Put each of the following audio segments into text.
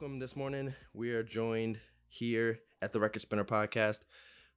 Welcome this morning. We are joined here at the Record Spinner podcast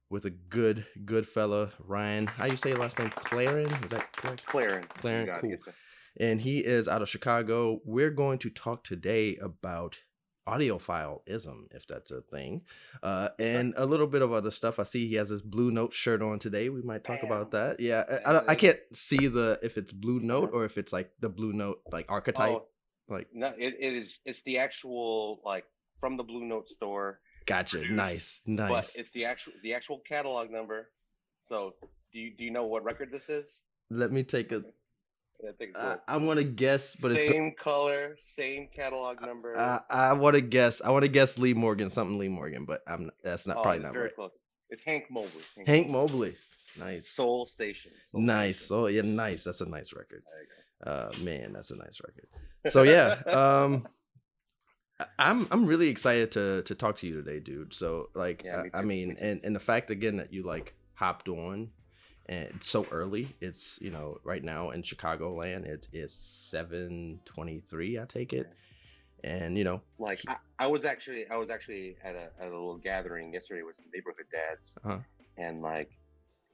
with a good, good fella, Ryan. How you say your last name? Clarin? Is that correct? Clarin. Clarin, got it, cool. And he is out of Chicago. We're going to talk today about audiophileism, if that's a thing, uh, and a little bit of other stuff. I see he has his Blue Note shirt on today. We might talk about that. Yeah, I- I, I can't see the if it's Blue Note or if it's like the Blue Note like archetype. Oh, Like, no, it, it is. It's the actual like from the Blue Note store, gotcha. produced, Nice, but nice. it's the actual the actual catalog number. So, do you do you know what record this is? Let me take a. I it's I, I want to guess, but it's. go- same color, same catalog number. I, I want to guess. I want to guess Lee Morgan, something Lee Morgan, but I'm not, that's not oh, probably it's not very right. close. It's Hank Mobley. Hank Mobley, nice, Soul Station. Soul nice. Station. Oh yeah, nice. That's a nice record. There you go. Uh, man, that's a nice record. So yeah, um, I'm I'm really excited to to talk to you today, dude. So like, Yeah, me I, I mean, and and the fact again that you like hopped on. And so early. It's you know right now in Chicagoland. It's it's seven twenty three. I take it, and you know like I, I was actually I was actually at a at a little gathering yesterday with some neighborhood dads, Uh-huh. and like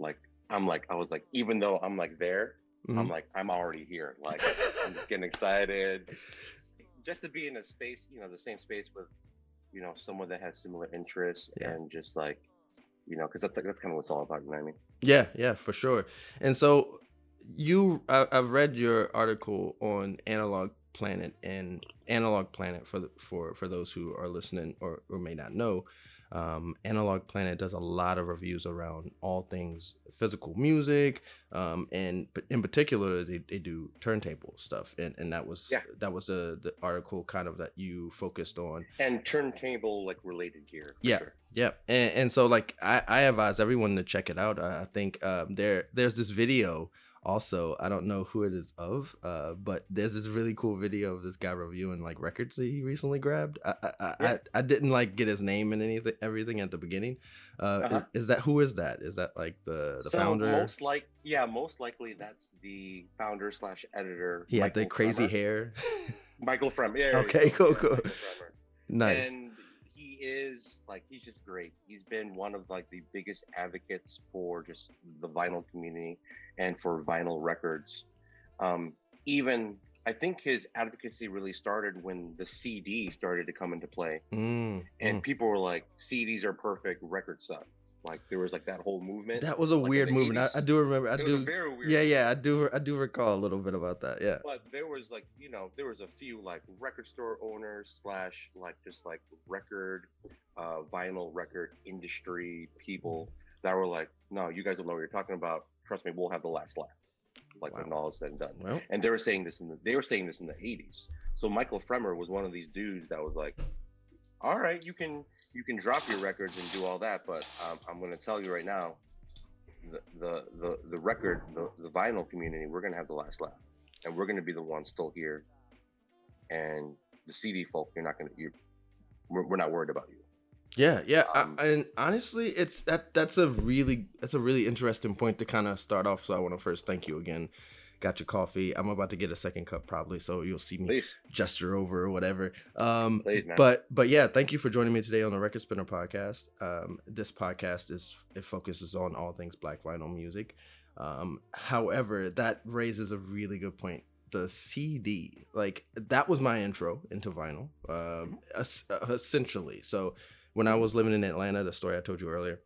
like I'm like I was like even though I'm like there, mhm. I'm like I'm already here. Like I'm just getting excited, just to be in a space, you know, the same space with, you know, someone that has similar interests Yeah. and just like, you know, because that's like, that's kind of what's all about. You know what I mean? Yeah, yeah, for sure. And so you, I, I've read your article on Analog Planet and Analog Planet for the, for for those who are listening or, or may not know. Um, Analog Planet does a lot of reviews around all things physical music, um, and in particular they, they do turntable stuff, and, and that was Yeah. that was a the article kind of that you focused on And turntable like related gear. Yeah. sure. yeah, and, and so like I, I advise everyone to check it out. I I think um, there there's this video also. I don't know who it is of, uh, but there's this really cool video of this guy reviewing like records that he recently grabbed. I I, I, Yeah. I, I didn't like get his name and anything everything at the beginning. Uh, Uh-huh. is, is that who is that? Is that like the the so founder? Most like yeah, most likely that's the founder slash editor. he had the crazy Fremer. hair. Michael Frem. Yeah. Okay, cool, cool. Nice. And is like he's just great. He's been one of like the biggest advocates for just the vinyl community and for vinyl records. Um, even I think his advocacy really started when the CD started to come into play, Mm, and mm. people were like, "CDs are perfect, records suck." Like there was like that whole movement. That was a like, weird movement. I, I do remember. I do. a very weird. Yeah, yeah. I do. I do recall a little bit about that. Yeah. but there was like you know there was a few like record store owners slash like just like record uh vinyl record industry people that were like no you guys don't know what you're talking about trust me we'll have the last laugh like when Wow. all is said and done Well, and they were saying this in the they were saying this in the 80s so michael fremer was one of these dudes that was like all right you can you can drop your records and do all that but um, i'm going to tell you right now the the the, the record the, the vinyl community we're going to have the last laugh and we're going to be the ones still here and the cd folk you're not going to you we're, we're not worried about you Yeah, yeah, I- Um, and honestly, it's that that's a really that's a really interesting point to kind of start off. So I want to first thank you again. Got your coffee. I'm about to get a second cup probably, so you'll see me please gesture over or whatever. Um, please but but yeah, thank you for joining me today on the Record Spinner podcast. Um, this podcast is it focuses on all things Black vinyl music. Um, however, that raises a really good point. The CD, like that was my intro into vinyl, um, es- uh, essentially. So when I was living in Atlanta, the story I told you earlier,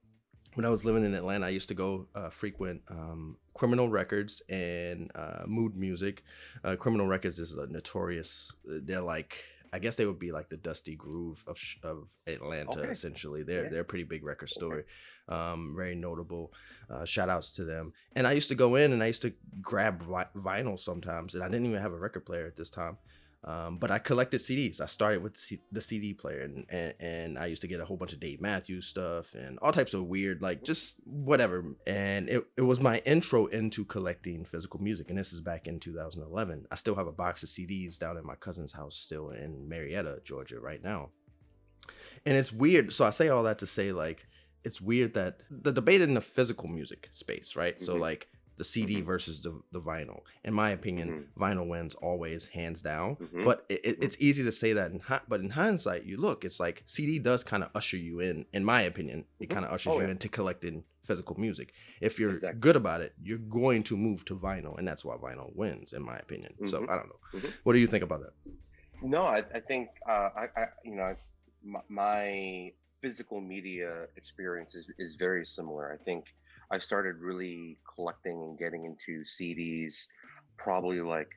when I was living in Atlanta, I used to go uh, frequent um, Criminal Records and uh, Mood Music. Uh, Criminal Records is a notorious. They're like, I guess they would be like the Dusty Groove of of Atlanta. Okay. Essentially, they're Yeah. they're a pretty big record store. Um, very notable. Uh, shout outs to them. And I used to go in and I used to grab vi- vinyl sometimes, and I didn't even have a record player at this time. Um, but I collected CDs. I started with C- the CD player, and, and and I used to get a whole bunch of Dave Matthews stuff and all types of weird, like just whatever. And it, it was my intro into collecting physical music. And this is back in 2011. I still have a box of CDs down at my cousin's house, still in Marietta, Georgia, right now. And it's weird. So I say all that to say, like, it's weird that the debate in the physical music space, right? So Mhm. like the CD Mhm. versus the, the vinyl. In my opinion, vinyl wins always, hands down. Mhm. But it, it- it's easy to say that in but in hindsight, you look, it's like CD does kind of usher you in. In my opinion, it Mhm. kind of ushers Oh, you yeah. into collecting physical music. If you're Exactly. good about it, you're going to move to vinyl, and that's why vinyl wins, in my opinion. So Mhm. I don't know. What do you think about that? No, I, I think uh, I, I, you know, my, my physical media experience is, is very similar. I think I started really collecting and getting into CDs probably like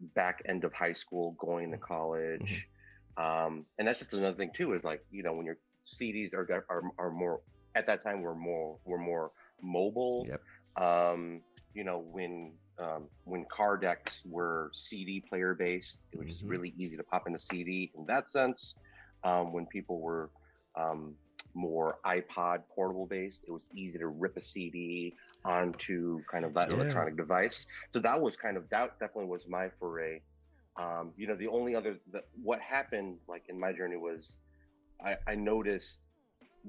back end of high school, going to college. Um, and that's just another thing too, is like, you know, when your CDs are, are, are more, at that time were more, were more mobile. Yep. Um, you know, when, um, when car decks were CD player based, it was just Mhm. really easy to pop in a CD in that sense. Um, when people were, um, more iPod portable based, it was easy to rip a CD onto kind of that Yeah. electronic device. So that was kind of that definitely was my foray. Um, you know, the only other the, what happened like in my journey was I, I noticed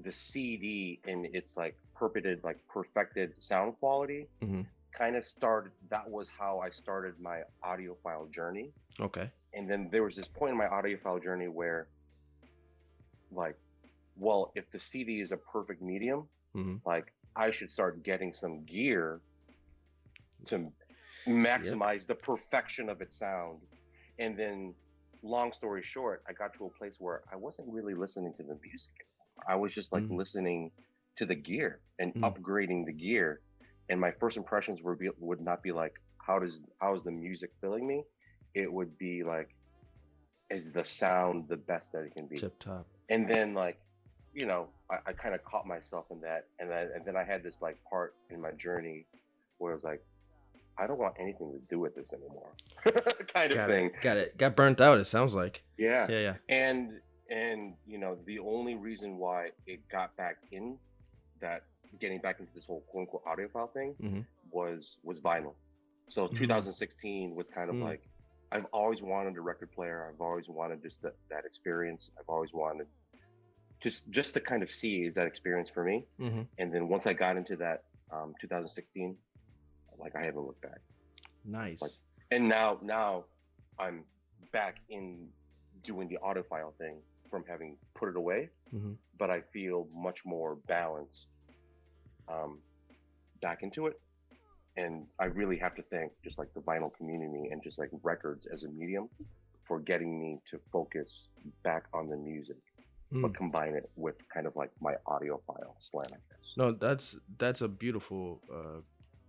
the CD in its like perpeted like perfected sound quality Mhm. kind of started. That was how I started my audiophile journey Okay. and then there was this point in my audiophile journey where like well if the cd is a perfect medium hmm like i should start getting some gear to maximize the perfection of its sound and then long story short i got to a place where i wasn't really listening to the music anymore. i was just like Mm. listening to the gear and Mm. upgrading the gear and my first impressions were be, would not be like how does how is the music filling me it would be like is the sound the best that it can be Tip top. and then like you know i, I kind of caught myself in that and then and then i had this like part in my journey where it was like i don't want anything to do with this anymore kind of thing it. Got it. Got burnt out. It sounds like. yeah Yeah. Yeah. and and you know the only reason why it got back in that getting back into this whole quote unquote audiophile thing Mhm. was was vinyl so Mhm. 2016 was kind of Mm. like i've always wanted a record player i've always wanted just that, that experience i've always wanted just just to kind of see is that experience for me. Hmm and then once i got into that um 2016 like i haven't looked back. Nice. and now now i'm back in doing the audiophile thing from having put it away hmm but i feel much more balanced um back into it. And i really have to thank just like the vinyl community and just like records as a medium for getting me to focus back on the music Mm. but combine it with kind of like my audiophile slant i guess No, that's that's a beautiful, uh,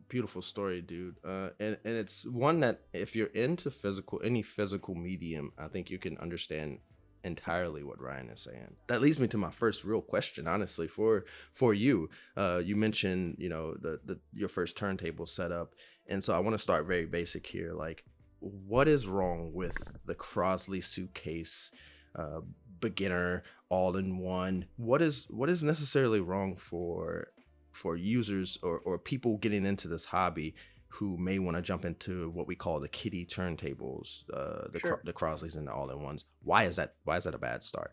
beautiful story, dude. Uh, and and it's one that if you're into physical, any physical medium, I think you can understand entirely what Ryan is saying. That leads me to my first real question, honestly, for for you. Uh, you mentioned you know the the your first turntable setup, and so I want to start very basic here. Like, what is wrong with the Crosley suitcase? Uh, beginner all in one what is what is necessarily wrong for for users or, or people getting into this hobby who may want to jump into what we call the kitty turntables uh the, Sure. The crosleys and the all-in-ones? Why is that why is that a bad start?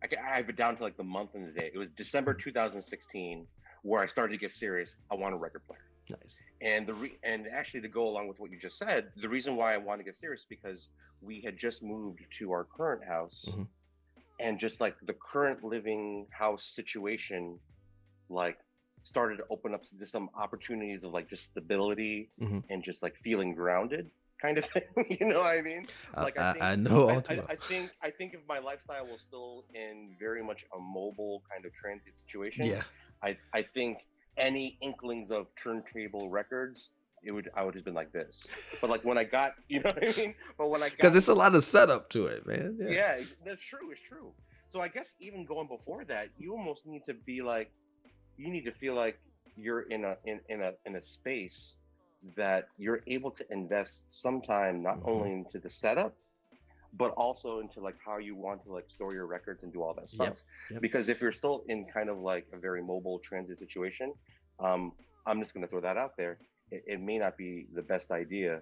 I, I have it down to like the month and the day. It was december 2016 where i started to get serious. I want a record player. Nice. And the re- and actually to go along with what you just said, the reason why I want to get serious because we had just moved to our current house, Mhm. And just like the current living house situation, like started to open up to some opportunities of like just stability Mhm. and just like feeling grounded, kind of thing. you know what I mean? Like, I I, think- I know I, I, I think I think if my lifestyle was still in very much a mobile kind of transit situation, yeah I, I think any inklings of turntable records, it would I would have been like this. But like when I got, you know what I mean? But when I got, because it's a lot of setup to it man yeah. yeah, that's true. It's true. So I guess even going before that, you almost need to be like, you need to feel like you're in a in, in a in a space that you're able to invest some time not Mhm. only into the setup, but also into like how you want to like store your records and do all that Yep, stuff. yep. Because if you're still in kind of like a very mobile transit situation, um, I'm just going to throw that out there. It, it may not be the best idea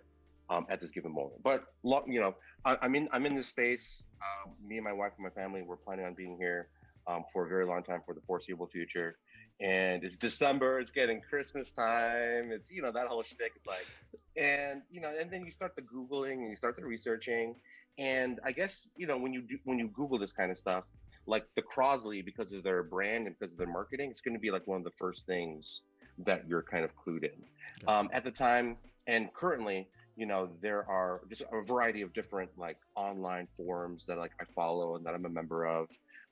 um, at this given moment. But you know, I, I'm in I'm in this space. Uh, me and my wife and my family we're planning on being here um, for a very long time for the foreseeable future. and it's December, it's getting Christmas time, it's you know that whole shtick. It's like, and you know, and then you start the googling and you start the researching, and I guess you know when you do when you Google this kind of stuff, like the Crosley because of their brand and because of their marketing, it's going to be like one of the first things that you're kind of clued in. Um, at the time and currently, you know, there are just a variety of different like online forums that like I follow and that I'm a member of.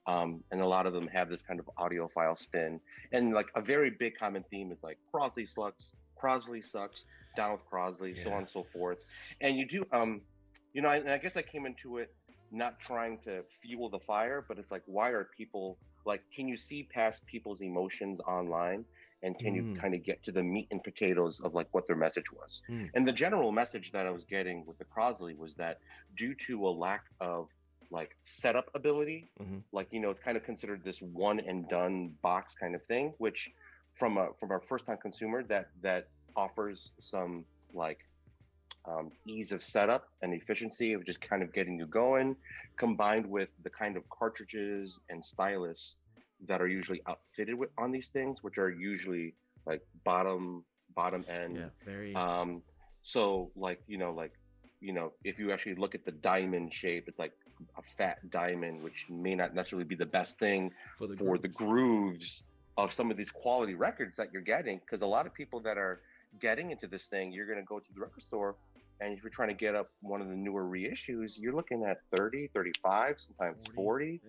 Um, and a lot of them have this kind of audiophile spin. And like a very big common theme is like Crosley sucks, Crosley sucks, down with Crosley, yeah. so on and so forth. And you do, um, you know, and I guess I came into it not trying to fuel the fire, but it's like, why are people like, can you see past people's emotions online? And can mm. you kind of get to the meat and potatoes of like what their message was mm. and the general message that i was getting with the crosley was that due to a lack of like setup ability mm-hmm. like you know it's kind of considered this one and done box kind of thing which from a from a first time consumer that that offers some like um, ease of setup and efficiency of just kind of getting you going combined with the kind of cartridges and stylus that are usually outfitted with on these things, which are usually like bottom bottom end. Yeah, very. Um, so like you know like you know if you actually look at the diamond shape, it's like a fat diamond, which may not necessarily be the best thing for the, for grooves. the grooves of some of these quality records that you're getting. Because a lot of people that are getting into this thing, you're going to go to the record store and if you're trying to get up one of the newer reissues you're looking at 30 35 sometimes 40, 40.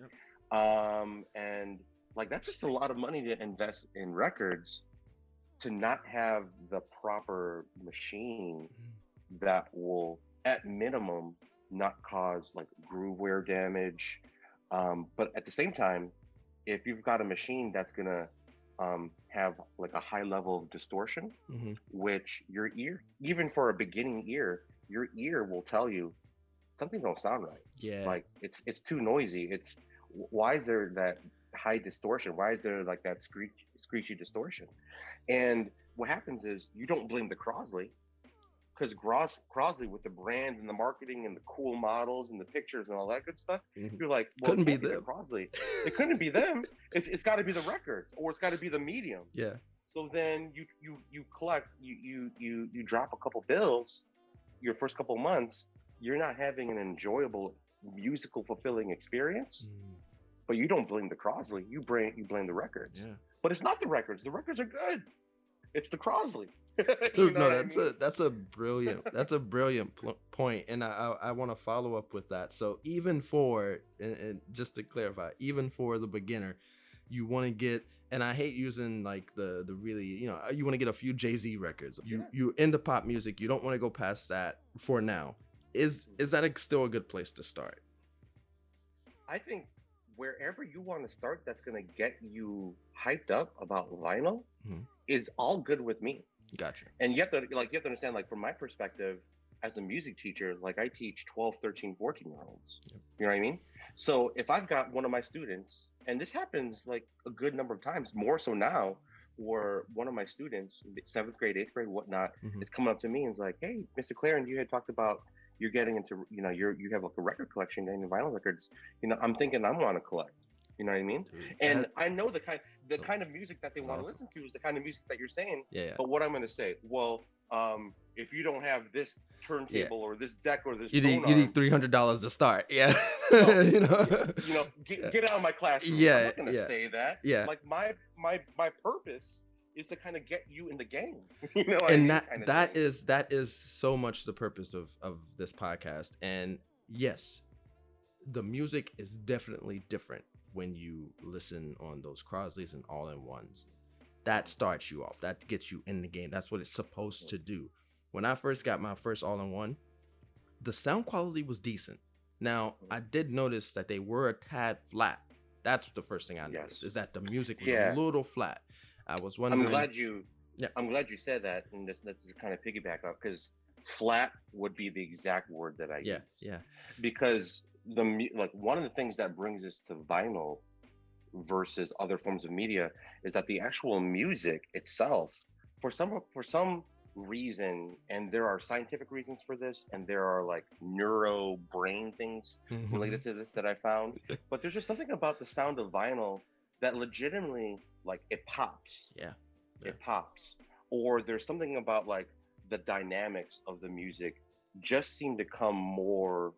Yep. um, and like that's just a lot of money to invest in records to not have the proper machine mm-hmm. that will at minimum not cause like groove wear damage um, but at the same time if you've got a machine that's gonna um, have like a high level of distortion mm-hmm. which your ear even for a beginning ear your ear will tell you something don't sound right yeah like it's it's too noisy it's why is there that high distortion? Why is there like that screech, screechy distortion? And what happens is you don't blame the Crosley because Gros- Crosley with the brand and the marketing and the cool models and the pictures and all that good stuff, mm-hmm. you're like, well, couldn't be them. Crosley. It couldn't be them. It's, it's got to be the records or it's got to be the medium. Yeah. So then you you you collect you you you you drop a couple bills, your first couple months, you're not having an enjoyable musical fulfilling experience. Mm but you don't blame the Crosley. You blame you blame the records. Yeah. But it's not the records. The records are good. It's the Crosley. Dude, no, that's I mean? a that's a brilliant that's a brilliant pl- point, and I I, I want to follow up with that. So even for and, and just to clarify, even for the beginner, you want to get and I hate using like the the really you know you want to get a few Jay Z records. You yeah. you into pop music. You don't want to go past that for now. Is mm-hmm. is that a, still a good place to start? I think wherever you want to start that's going to get you hyped up about vinyl mm-hmm. is all good with me. Gotcha. And you have to like you have to understand like from my perspective as a music teacher, like I teach 12, 13, 14 year olds. Yep. You know what I mean? So if I've got one of my students and this happens like a good number of times, more so now, where one of my students, seventh grade, eighth grade, whatnot, mm-hmm. is coming up to me and is like, "Hey, Mr. Clarence, you had talked about you're getting into you know you're you have like a record collection and vinyl records you know i'm thinking I'm want to collect you know what i mean Dude, and that, i know the kind the kind of music that they want to awesome. listen to is the kind of music that you're saying yeah, yeah. but what i'm going to say well um if you don't have this turntable yeah. or this deck or this you need, you need three hundred dollars to start yeah oh, you know you know get, get out of my classroom yeah i'm not gonna yeah. say that yeah like my my my purpose is to kind of get you in the game. you know, and that kind of that is, that is so much the purpose of of this podcast. And yes, the music is definitely different when you listen on those Crosleys and all in ones. That starts you off. That gets you in the game. That's what it's supposed to do. When I first got my first all in one, the sound quality was decent. Now mm-hmm. I did notice that they were a tad flat. That's the first thing I noticed yes. is that the music was yeah. a little flat. I was wondering. I'm glad you. Yeah. I'm glad you said that, and this that's to kind of piggyback up because flat would be the exact word that I yeah, use. Yeah. Because the like one of the things that brings us to vinyl versus other forms of media is that the actual music itself, for some for some reason, and there are scientific reasons for this, and there are like neuro brain things mm-hmm. related to this that I found. but there's just something about the sound of vinyl that legitimately like it pops. Yeah. Yeah. It pops. Or there's something about like the dynamics of the music just seem to come more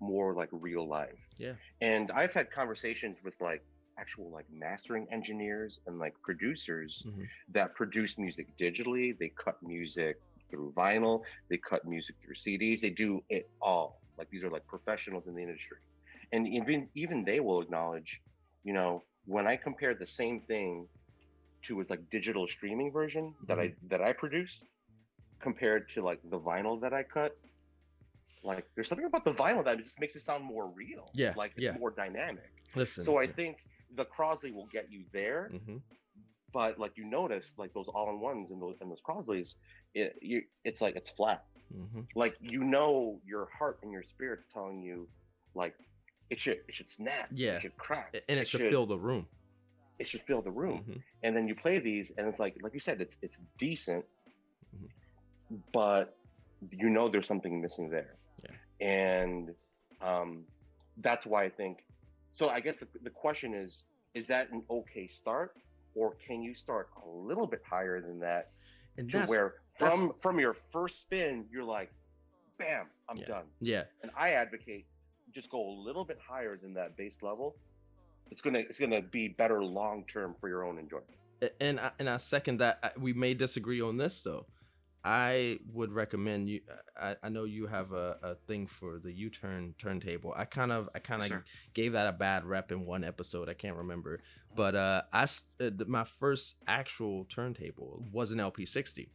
more like real life. Yeah. And I've had conversations with like actual like mastering engineers and like producers Mhm. that produce music digitally. They cut music through vinyl, they cut music through CDs, they do it all. Like these are like professionals in the industry. And even even they will acknowledge, you know, when I compare the same thing to its like digital streaming version that I that I produce compared to like the vinyl that I cut, like there's something about the vinyl that just makes it sound more real. Yeah, Like it's yeah. more dynamic. Listen. So I think the Crosley will get you there, hmm but like you notice, like those all-in-ones and those and those Crosleys, it you, it's like it's flat. hmm Like you know, your heart and your spirit telling you, like it should it should snap, Yeah. it should crack, And it, should, fill the room. it should fill the room. Mhm. And then you play these, and it's like like you said, it's it's decent, Mhm. but you know there's something missing there. Yeah. And um, that's why I think. So I guess the, the question is: Is that an okay start, or can you start a little bit higher than that And to where from from your first spin you're like, bam, I'm Yeah. done. yeah. And I advocate just go a little bit higher than that base level. It's gonna it's gonna be better long term for your own enjoyment. And I, and I second that. We may disagree on this though. I would recommend you. I, I know you have a, a thing for the U-turn turntable. I kind of I kind of Sure. gave that a bad rep in one episode. I can't remember, but uh, I uh, my first actual turntable was an LP60.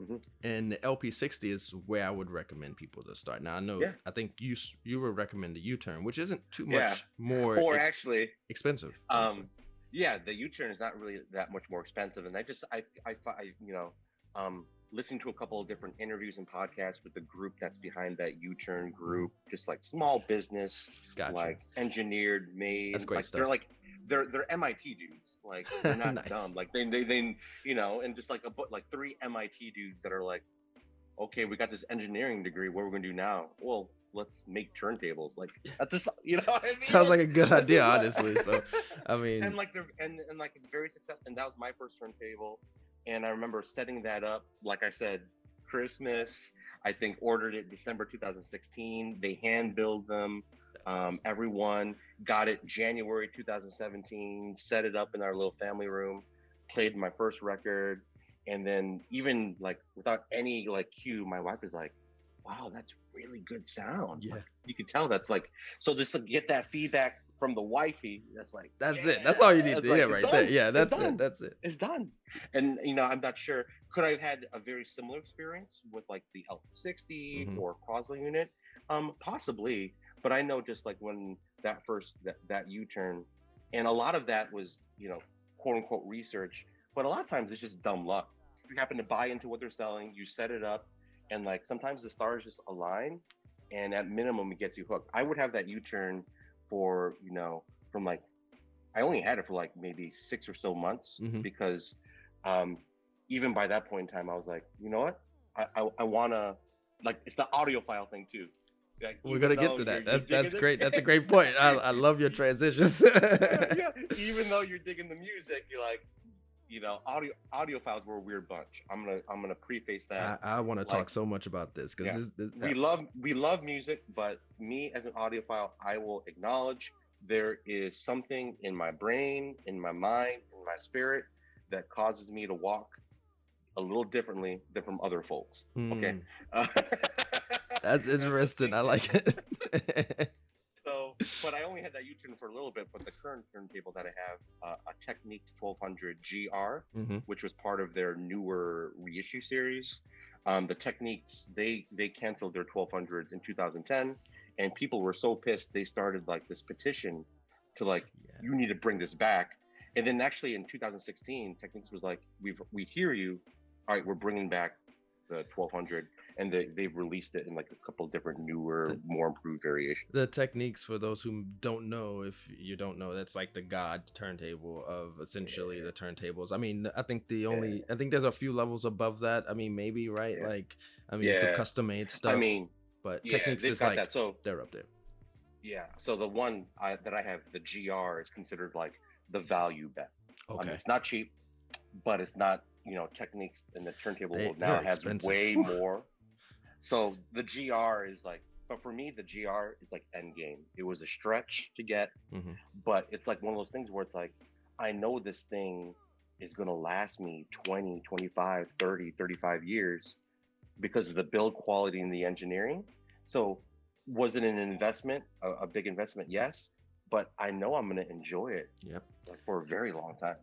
Mhm. And the LP60 is where I would recommend people to start. Now I know Yeah. I think you you would recommend the U-turn, which isn't too much Yeah. more Or ex- actually, expensive. honestly. um, yeah, the U-turn is not really that much more expensive, and I just I I, I you know um listening to a couple of different interviews and podcasts with the group that's behind that U-turn group, just like small business, gotcha. like engineered, made. That's great like, stuff. They're like they're they're MIT dudes. Like they're not Nice. dumb. Like they they they you know, and just like a like three MIT dudes that are like, okay, we got this engineering degree. What are we gonna do now? Well, let's make turntables. Like that's just you know what I mean? Sounds like a good idea, honestly. So I mean, and like they're and, and like it's very successful. And that was my first turntable, and I remember setting that up. Like I said, Christmas. I think ordered it December 2016. They hand built them. Um, everyone got it January 2017. Set it up in our little family room. Played my first record, and then even like without any like cue, my wife is like, "Wow, that's really good sound." yeah, You can tell that's like so. Just to get that feedback from the wifey, that's like that's it. That's all you need to like, hear it's right there. Yeah, that's it. That's it. it's done. And you know, I'm not sure. Could I have had a very similar experience with like the L60 Mhm. or Crosley unit? Um, possibly. But I know just like when that first that, that U-turn, and a lot of that was you know quote unquote research. But a lot of times it's just dumb luck. You happen to buy into what they're selling, you set it up, and like sometimes the stars just align, and at minimum it gets you hooked. I would have that U-turn for you know from like I only had it for like maybe six or so months Mhm. because um, even by that point in time, I was like, you know what? I I, I want to like it's the audiophile thing too. Like, We're gonna get to that. That's that's great. That's a great point. I, I love your transitions. yeah, yeah. Even though you're digging the music, you're like, you know, audio audiophiles were a weird bunch. I'm gonna I'm gonna preface that. I want to talk so much about this because Yeah. this, this we love we love music, but me as an audiophile, I will acknowledge there is something in my brain, in my mind, in my spirit that causes me to walk a little differently than from other folks. Okay. Mm, Uh, that's interesting. I like it. so, but I only had that U-turn for a little bit. But the current turntable that I have, uh, a Technics 1200 GR, hmm which was part of their newer reissue series. Um, the Technics they they canceled their 1200s in 2010, and people were so pissed they started like this petition to like Yeah. you need to bring this back. And then actually in 2016, Technics was like, "We've we hear you. All right, we're bringing back the 1200." And they they've released it in like a couple different newer, The- more improved variations. The Technics for those who don't know, if you don't know, that's like the god turntable of essentially the turntables. I mean, I think the only, I think there's a few levels above that. I mean, maybe right, Yeah. like, I mean, it's a custom made stuff. I mean, but yeah, Technics is like that. So they're up there. yeah, so the one I, that I have, the GR, is considered like the value bet. I mean, Okay. it's not cheap, but it's not you know Technics in the turntable They- world now has expensive. way more. So the GR is like, but for me the GR is like end game. It was a stretch to get, Mhm. but it's like one of those things where it's like, I know this thing is going to last me 20, 25, 30, 35 years because of the build quality and the engineering. So was it an investment, a, a big investment? Yes, but I know I'm going to enjoy it Yep. like for a very long time.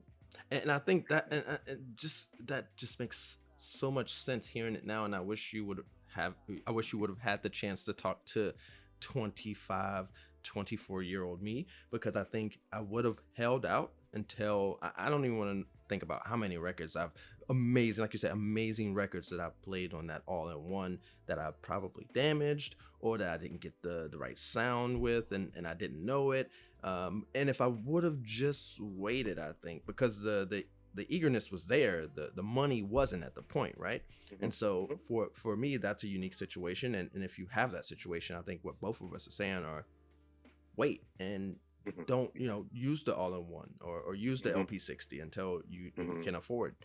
And I think that and- and just that just makes so much sense hearing it now. And I wish you would have. I wish you would have had the chance to talk to 25, 24 year old me because I think I would have held out until I, don't even want to think about how many records I've amazing, like you said, amazing records that I played on that all in one that I probably damaged or that I didn't get the the right sound with and and I didn't know it. Um, and if I would have just waited, I think because the the the eagerness was there, the the money wasn't at the point, right? And so Mhm. for for me, that's a unique situation. And, and if you have that situation, I think what both of us are saying are wait and Mhm. don't you know use the all-in-one or, or use the Mhm. LP60 until you, you Mhm. can afford.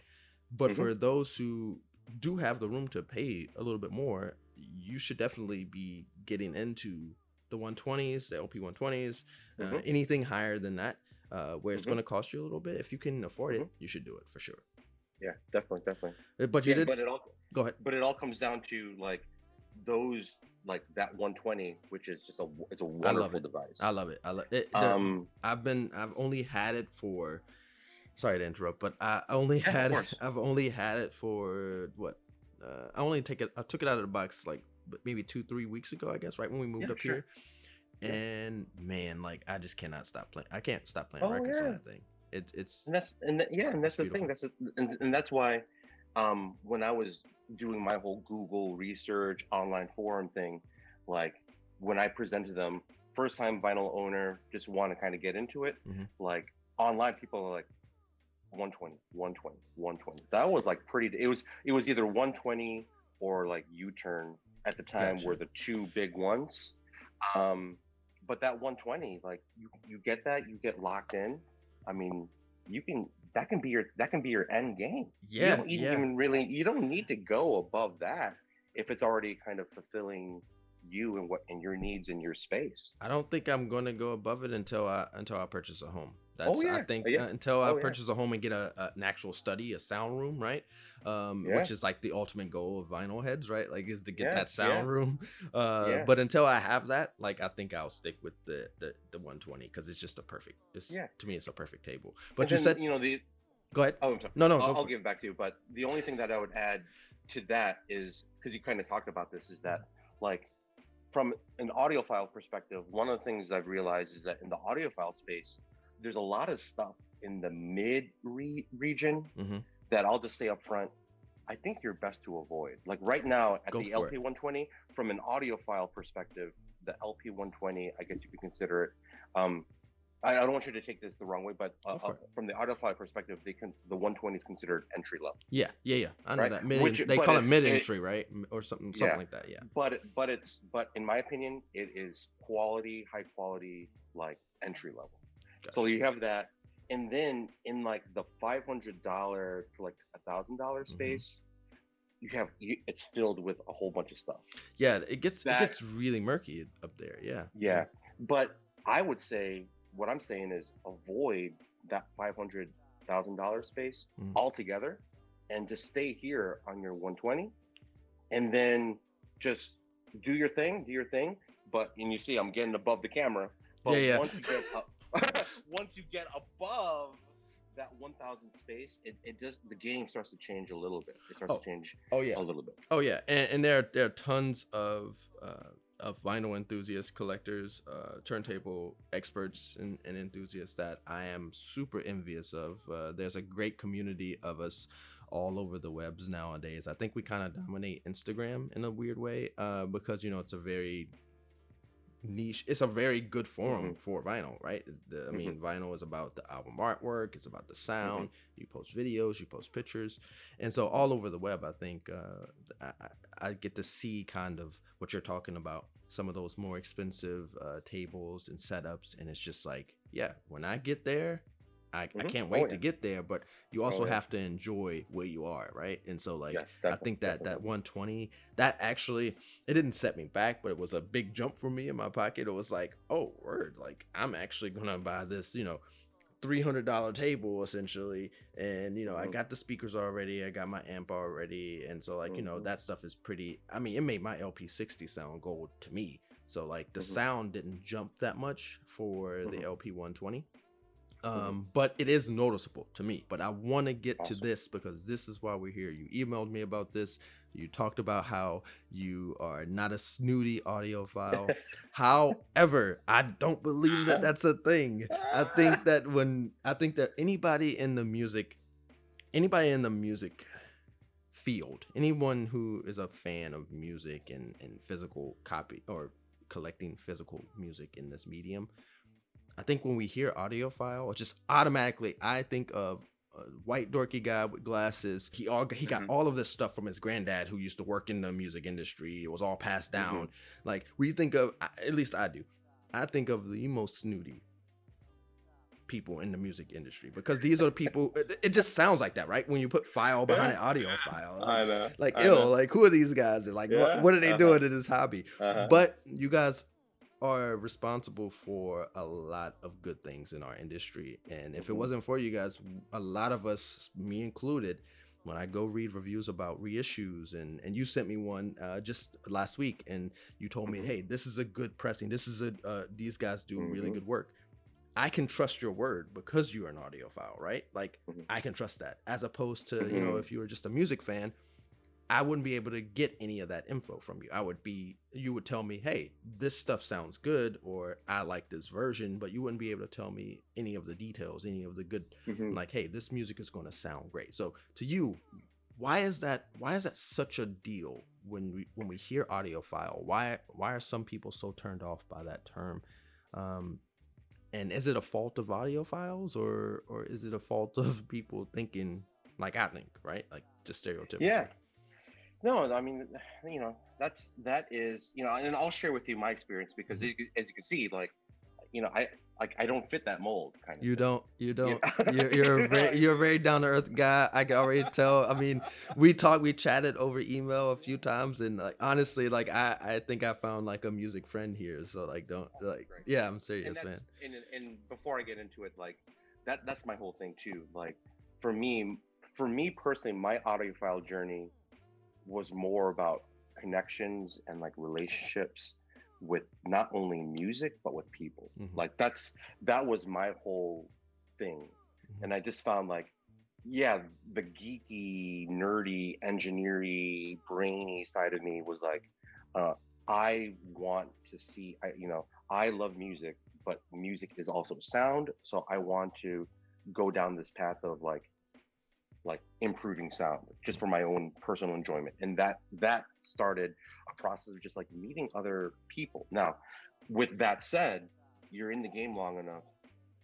But Mhm. for those who do have the room to pay a little bit more, you should definitely be getting into the 120s, the LP 120s, uh, anything higher than that, uh, where it's Mhm. going to cost you a little bit. If you can afford it, Mhm. you should do it for sure. Yeah, definitely, definitely. Uh, But you Yeah, did but it all go ahead. but it all comes down to like those like that 120, which is just a it's a wonderful it. device. I love it. I love it. The- um, I've been I've only had it for sorry to interrupt, but I only had course. I've only had it for what uh, I only take it I took it out of the box like maybe two three weeks ago I guess right when we moved Yeah, up sure. here. And man like I just cannot stop playing I can't stop playing Oh, records on yeah. that thing. It's it's and that's and that, yeah, and that's the thing. That's a, and, and that's why um, when I was doing my whole Google research online forum thing, like when I presented them, first time vinyl owner, just want to kind of get into it. Mhm. Like online, people are like 120, 120, 120. That was like pretty. It was it was either 120 or like U-turn at the time Gotcha. were the two big ones. Um, but that 120, like you you get that, you get locked in. I mean, you can that can be your that can be your end game. yeah you don't yeah even really you don't need to go above that if it's already kind of fulfilling you and what and your needs in your space. I don't think I'm going to go above it until I until I purchase a home. That's Oh, I yeah. think Yeah. uh, until I Oh, yeah. purchase a home and get a, a an actual study, a sound room, right? Um, Yeah. which is like the ultimate goal of vinyl heads, right? Like is to get Yeah, that sound yeah. room. Uh, Yeah. but until I have that, like I think I'll stick with the the, the 120 because it's just a perfect. It's Yeah. to me, it's a perfect table. But And you then, said you know the go ahead. oh I'm sorry. No, no, I'll, I'll give it back to you. But the only thing that I would add to that is because you kind of talked about this is that like from an audiophile perspective, one of the things I've realized is that in the audiophile space, there's a lot of stuff in the mid re- region hmm that I'll just say up front. I think you're best to avoid. Like right now at Go the for it. LP120, from an audiophile perspective, the LP120, I guess you could consider it. Um, I, I don't want you to take this the wrong way, but uh, uh, from the audiophile perspective, they can the 120 is considered entry level. Yeah, yeah, yeah. I know Right. that. Mid, Which- they call it mid entry, right? Or something, something Yeah. like that. Yeah. But but it's but in my opinion, it is quality, high quality, like entry level. So you have that, and then in like the five hundred dollar to like a thousand dollar Mhm. space, you have you, it's filled with a whole bunch of stuff. Yeah, it gets That- it gets really murky up there. Yeah. Yeah, but I would say what I'm saying is avoid that five hundred thousand dollar space Mhm. altogether, and just stay here on your 120, and then just do your thing, do your thing. But and you see, I'm getting above the camera. But Yeah, yeah. once you get up, once you get above that 1,000 space, it, it does the game starts to change a little bit. It starts Oh. to change Oh yeah. a little bit. Oh yeah, and, and there there are tons of uh, of vinyl enthusiasts, collectors, uh, turntable experts, and, and enthusiasts that I am super envious of. Uh, there's a great community of us all over the webs nowadays. I think we kind of dominate Instagram in a weird way uh, because you know it's a very niche. It's a very good forum for vinyl, right? The, I mean, vinyl is about the album artwork. It's about the sound. You post videos. You post pictures and so all over the web i think uh, I, I- I get to see kind of what you're talking about some of those more expensive uh, tables and setups and it's just like yeah when i get there I, mm-hmm. I can't oh, wait oh, yeah. to get there, but you oh, also oh, yeah. have to enjoy where you are, right? And so like I think that definitely. that 120 that actually it didn't set me back, but it was a big jump for me in my pocket. It was like, oh word, like I'm actually gonna buy this, you know, three hundred dollar table essentially, and you know mm-hmm. I got the speakers already, I got my amp already, and so like mm-hmm. you know mm-hmm. that stuff is pretty. I mean, it made my LP60 sound gold to me. So like the mm-hmm. sound didn't jump that much for the mm-hmm. LP120 um, but it is noticeable to me. But I want to get to this because this is why we're here. You emailed me about this. You talked about how you are not a snooty audiophile. However, I don't believe that that's a thing. I think that when I think that anybody in the music, anybody in the music field, anyone who is a fan of music and, and physical copy or collecting physical music in this medium, I think when we hear audiophile, just automatically I think of a white dorky guy with glasses. He all he got Mhm. all of this stuff from his granddad who used to work in the music industry. It was all passed down. Like we think of at least I do. I think of the most snooty people in the music industry because these are the people it, it just sounds like that, right? When you put file behind an audio file. Like, I know. like I ill, know. like who are these guys? And like Yeah, what, what are they uh-huh. doing in this hobby? Uh-huh. But you guys are responsible for a lot of good things in our industry. And if it Mhm. wasn't for you guys, a lot of us, me included, when I go read reviews about reissues, and and you sent me one uh, just last week, and you told me, Mhm. hey, this is a good pressing. This is a uh, these guys do really Mhm. good work. I can trust your word because you're an audiophile, right? Like. I can trust that, as opposed to you know if you were just a music fan, I wouldn't be able to get any of that info from you. I would be, you would tell me, hey, this stuff sounds good, or I like this version, but you wouldn't be able to tell me any of the details, any of the good, Mhm. like, hey, this music is going to sound great. So to you, why is that? Why is that such a deal when we when we hear audiophile? Why why are some people so turned off by that term? Um, and is it a fault of audiophiles, or or is it a fault of people thinking like I think, right? Like just stereotypical. Yeah. No, I mean, you know, that's that is, you know, and I'll share with you my experience because Mm-hmm. as you, as you can see, like, you know, I like I don't fit that mold kind of. You thing. don't. You don't. Yeah. You're you're a very, you're a very down to earth guy. I can already tell. I mean, we talked, we chatted over email a few times, and like honestly, like I I think I found like a music friend here. So like, don't like. Yeah, I'm serious, that's, man. And, and before I get into it, like that that's my whole thing too. Like for me, for me personally, my audiophile journey was more about connections and like relationships with not only music but with people. Mhm. Like that's that was my whole thing. Mhm. And I just found like yeah, the geeky, nerdy, engineering, brainy side of me was like, uh, I want to see, I, you know, I love music, but music is also sound. So I want to go down this path of like, like improving sound just for my own personal enjoyment. And that, that started a process of just like meeting other people. Now, with that said, you're in the game long enough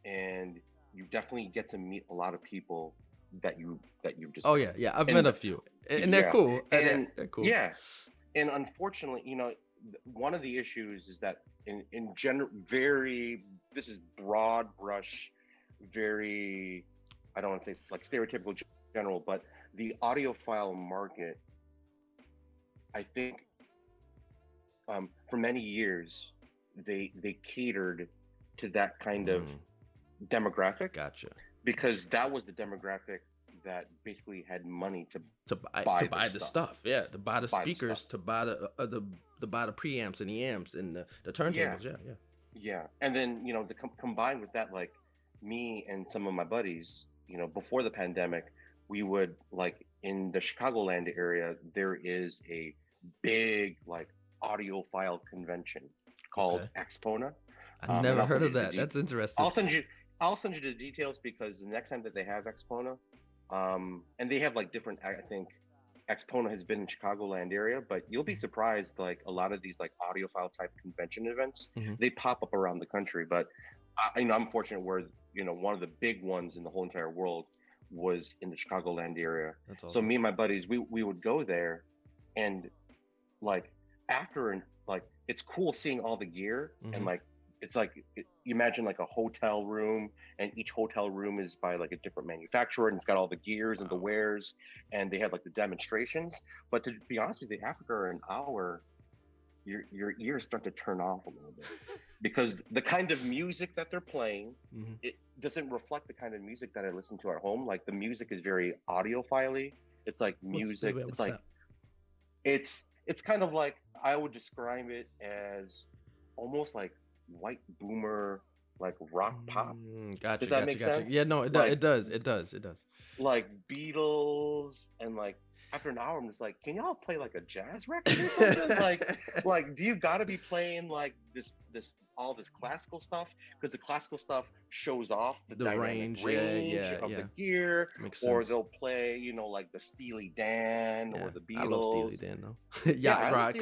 and you definitely get to meet a lot of people that you that you've just Oh yeah, yeah. I've met a few, and they're yeah, cool. And they're, and- they're cool. Yeah, and unfortunately, you know, one of the issues is that in in general, very this is broad brush, very I don't want to say like stereotypical general, but the audiophile market, I think, um, for many years, they they catered to that kind of Mm, demographic gotcha. because that was the demographic that basically had money to To buy, buy to the buy the stuff. stuff, yeah, to buy the Buy speakers, stuff. to buy the uh, the to buy the preamps and the amps and the, the turntables, yeah, yeah. Yeah, and then you know, to com- combine with that, like me and some of my buddies, you know, before the pandemic, we would like in the Chicagoland area, there is a big like audiophile convention called Okay. AXPONA. I've Um, never heard of that. de- That's interesting. I'll send you, I'll send you the details because the next time that they have AXPONA, um, and they have like different, I think. AXPONA has been in Chicagoland area, but you'll be surprised. Like a lot of these like audiophile type convention events, Mhm. they pop up around the country. But I, you know, I'm fortunate where you know one of the big ones in the whole entire world was in the Chicagoland area. That's So me and my buddies, we we would go there, and like after and like it's cool seeing all the gear Mhm. and like it's like it, you imagine like a hotel room and each hotel room is by like a different manufacturer and it's got all the gears and the wares and they have like the demonstrations but to be honest with you after an hour your your ears start to turn off a little bit because the kind of music that they're playing Mhm. it doesn't reflect the kind of music that I listen to at home like the music is very audiophile it's like What's- music wait, it's like that? it's it's kind of like I would describe it as almost like white boomer like rock pop Mm, gotcha, Does that gotcha, make gotcha. sense? Yeah, no, it, Like- it does. It does. It does. like Beatles and like after an hour I'm just like can y'all play like a jazz record or something like like do you got to be playing like this this all this classical stuff because the classical stuff shows off the, The range, range, yeah, yeah, of yeah. the gear makes or sense. they'll play you know like the Steely Dan or the Beatles I love Steely Dan though. Yeah, rock.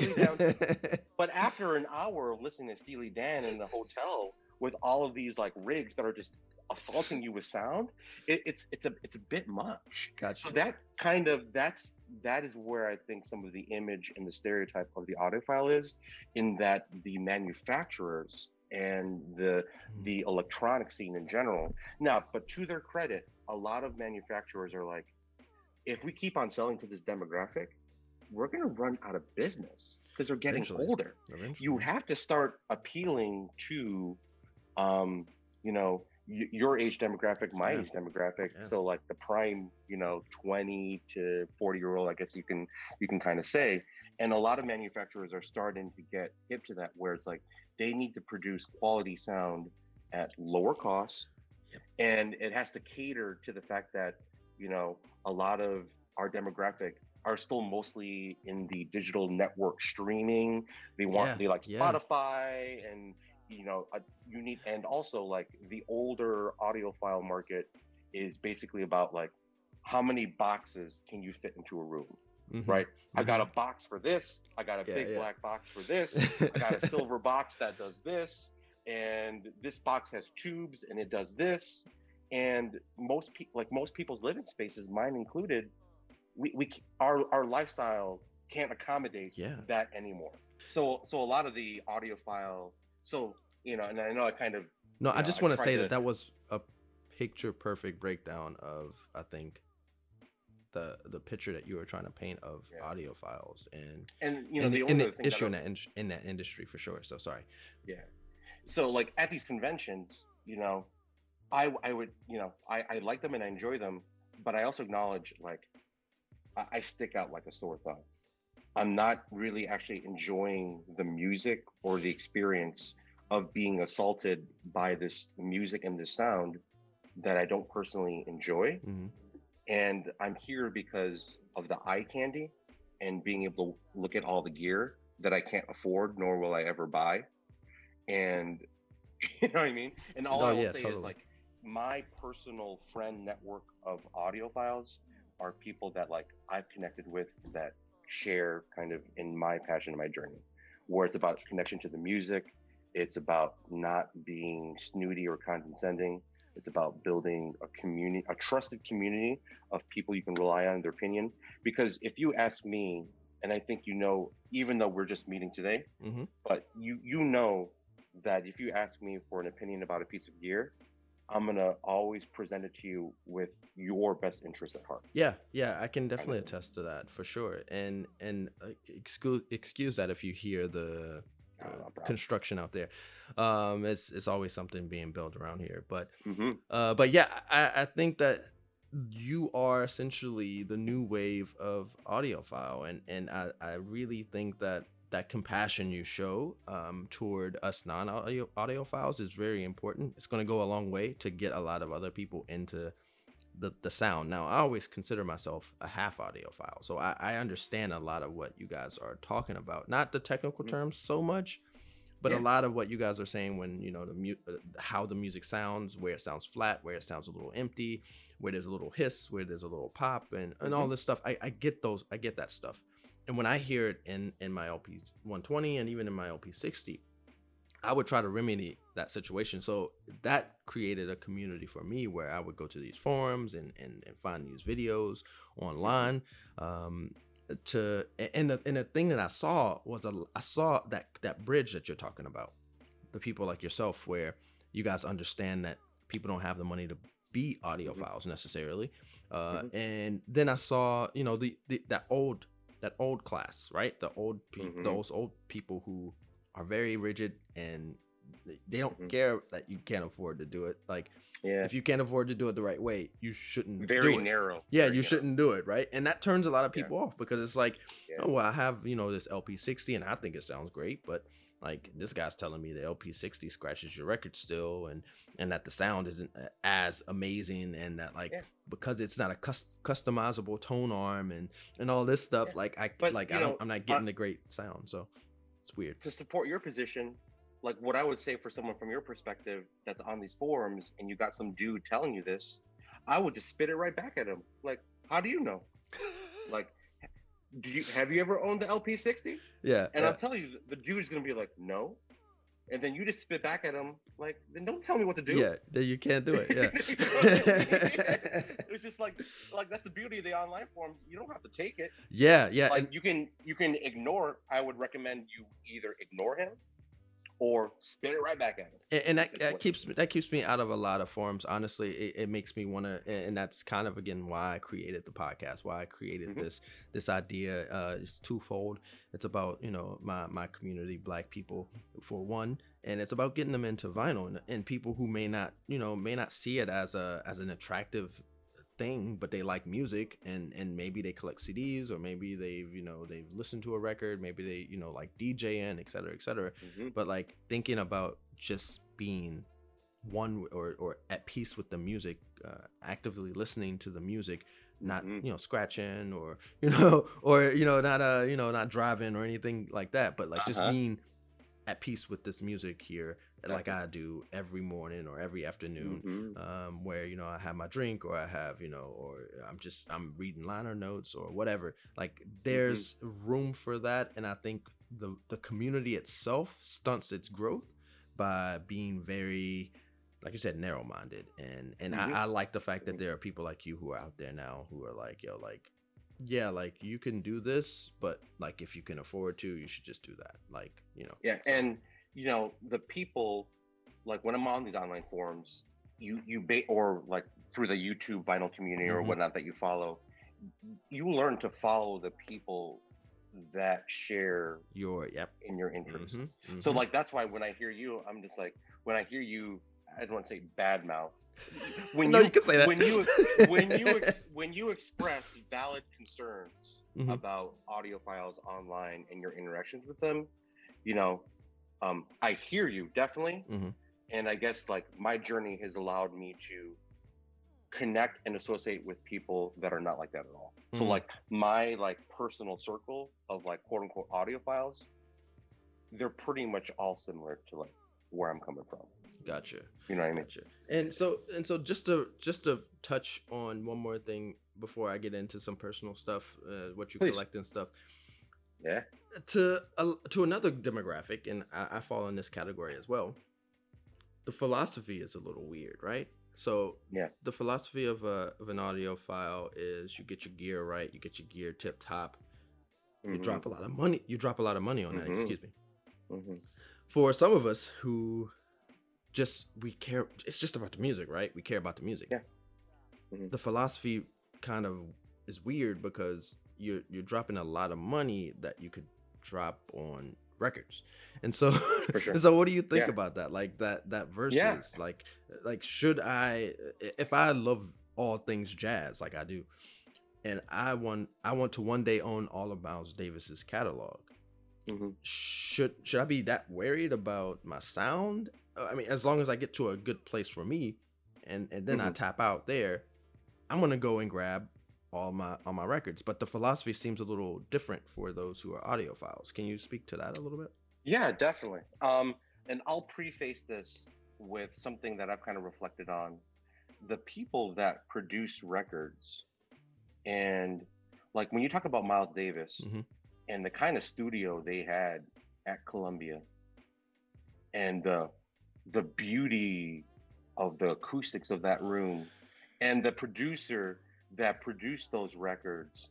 But after an hour of listening to Steely Dan in the hotel with all of these like rigs that are just assaulting you with sound, it, it's it's a it's a bit much. gotcha. So that kind of that's that is where I think some of the image and the stereotype of the audiophile is, in that the manufacturers and the Mhm. the electronic scene in general. Now, but to their credit, a lot of manufacturers are like, if we keep on selling to this demographic, we're gonna run out of business because they're getting Eventually. older Eventually. you have to start appealing to um you know your age demographic my Yeah. age demographic Yeah. so like the prime you know 20 to 40 year old i guess you can you can kind of say and a lot of manufacturers are starting to get hip to that where it's like they need to produce quality sound at lower costs Yep. and it has to cater to the fact that you know a lot of our demographic are still mostly in the digital network streaming they want Yeah, they like spotify and you know uh, you need and also like the older audiophile market is basically about like how many boxes can you fit into a room Mhm, right i got a mhm. box for this i got a Yeah, big yeah. black box for this I got a silver box that does this, and this box has tubes and it does this. And most people, like most people's living spaces, mine included, we, we our our lifestyle can't accommodate Yeah. that anymore. So so a lot of the audiophile, so you know, and I know I kind of No, I Yeah, just want to say that that was a picture perfect breakdown of I think the the picture that you were trying to paint of Yeah. audiophiles and and you know and the and the thing that issue I- in that in, in that industry for sure. So sorry. Yeah. So like at these conventions, you know, I I would you know I I like them and I enjoy them, but I also acknowledge like I, I stick out like a sore thumb. I'm not really actually enjoying the music or the experience of being assaulted by this music and this sound that I don't personally enjoy. Mhm. And I'm here because of the eye candy and being able to look at all the gear that I can't afford nor will I ever buy. And you know what I mean? And all Oh, I will yeah, say is like my personal friend network of audiophiles are people that like I've connected with that share kind of in my passion and my journey, where it's about connection to the music. It's about not being snooty or condescending. It's about building a community, a trusted community of people you can rely on their opinion. Because if you ask me, and I think you know, even though we're just meeting today, Mhm. but you you know that if you ask me for an opinion about a piece of gear, I'm gonna always present it to you with your best interest at heart. Yeah, yeah, I can definitely attest to that for sure. And and uh, excuse excuse that if you hear the uh, construction out there. Um, it's it's always something being built around here, but hmm Uh, but yeah, I, I think that you are essentially the new wave of audiophile, and and I, I really think that that compassion you show um, toward us non-audio audiophiles is very important. It's going to go a long way to get a lot of other people into the, the sound. Now, I always consider myself a half audiophile, so I, I understand a lot of what you guys are talking about. Not the technical Mhm. terms so much, but a lot of what you guys are saying when you know the mu- uh, how the music sounds, where it sounds flat, where it sounds a little empty, where there's a little hiss, where there's a little pop, and and all Mhm. this stuff. I, I get those, I get that stuff, and when I hear it in in my LP 120 and even in my LP 60, I would try to remedy that situation. So that created a community for me where I would go to these forums and and, and find these videos online. Um, to and the, and the thing that I saw was a I saw that that bridge that you're talking about, the people like yourself where you guys understand that people don't have the money to be Mm-hmm. audiophiles necessarily. Uh, And then I saw, you know, the, the that old that old class, right? The old pe- Mhm. those old people who are very rigid and they- don't Mhm. care that you can't afford to do it. Like Yeah. if you can't afford to do it the right way, you shouldn't Very do it. narrow. Yeah, very you narrow. shouldn't do it, right? And that turns a lot of Yeah. people off because it's like, Yeah. oh, well, I have you know this LP60 and I think it sounds great, but like this guy's telling me the LP60 scratches your record still, and and that the sound isn't as amazing, and that like Yeah. Because it's not a cus- customizable tone arm and and all this stuff, like I But, like I don't know, I'm not uh, getting the great sound, so it's weird. to support your position, like what I would say for someone from your perspective that's on these forums and you got some dude telling you this, I would just spit it right back at him. Like, how do you know? Like, do you have you ever owned the LP60? yeah, And yeah. I'll tell you, the dude's gonna be like, no. And then you just spit back at him, like, then don't tell me what to do. yeah, then you can't do it. You know what I mean? it's just like, like that's the beauty of the online form You don't have to take it. yeah, yeah, like and you can you can ignore i would recommend you either ignore him or spit it right back at him. And, and that, that keeps me that keeps me out of a lot of forums honestly. It, it makes me want to and that's kind of again why i created the podcast why i created Mhm. this this idea uh it's twofold. It's about you know my my community black people for one and it's about getting them into vinyl and, and people who may not you know may not see it as a as an attractive thing but they like music and and maybe they collect cds or maybe they've you know they've listened to a record maybe they you know like djing et cetera et cetera Mhm. but like thinking about just being one or or at peace with the music uh, actively listening to the music not Mhm. you know scratching or you know or you know not uh you know not driving or anything like that but like just Uh-huh. being at peace with this music here like i do every morning or every afternoon Mhm. um, where you know I have my drink or I have you know or I'm just I'm reading liner notes or whatever. Like there's room for that, and I think the the community itself stunts its growth by being very, like you said, narrow minded, and and Mhm. I, I like the fact that Mhm. there are people like you who are out there now who are like yo like. Yeah, like you can do this, but like if you can afford to, you should just do that. Like, you know. yeah so- and you know the people like when i'm on these online forums you you ba- or like through the youtube vinyl community or Mhm. whatnot that you follow you learn to follow the people that share your yep. in your interest mhm, So mhm. like that's why when I hear you, I'm just like when I hear you, I don't want to say bad mouth. When no, you, you can say that. when you when you ex, when you express valid concerns Mhm. about audiophiles online and your interactions with them, you know, um, I hear you definitely, Mhm. and I guess like my journey has allowed me to connect and associate with people that are not like that at all. So Mhm. like my like personal circle of like quote unquote audiophiles, they're pretty much all similar to like where I'm coming from. Gotcha. You know what I mean? Gotcha. And so and so just to just to touch on one more thing before I get into some personal stuff, uh, what you Please. collect and stuff. Yeah. To uh, to another demographic, and I, I fall in this category as well. The philosophy is a little weird, right? So Yeah. the philosophy of a of an audiophile is you get your gear right, you get your gear tip top, you Mhm, drop a lot of money, you drop a lot of money on that. Mhm. Excuse me. mhm. For some of us who just we care, it's just about the music, right? We care about the music. Yeah. Mhm. The philosophy kind of is weird because you're you're dropping a lot of money that you could drop on records, and so sure. so what do you think Yeah. about that? Like that that versus Yeah. like like should I if I love all things jazz like I do, and I want I want to one day own all of Miles Davis's catalog Mhm. should should I be that worried about my sound? I mean, as long as I get to a good place for me, and and then I Mhm. tap out there, I'm gonna go and grab all my all my records. But the philosophy seems a little different for those who are audiophiles. Can you speak to that a little bit? Yeah, definitely. Um, and I'll preface this with something that I've kind of reflected on. The people that produce records, and like when you talk about Miles Davis Mhm. and the kind of studio they had at Columbia, and the the beauty of the acoustics of that room, and the producer that produced those records,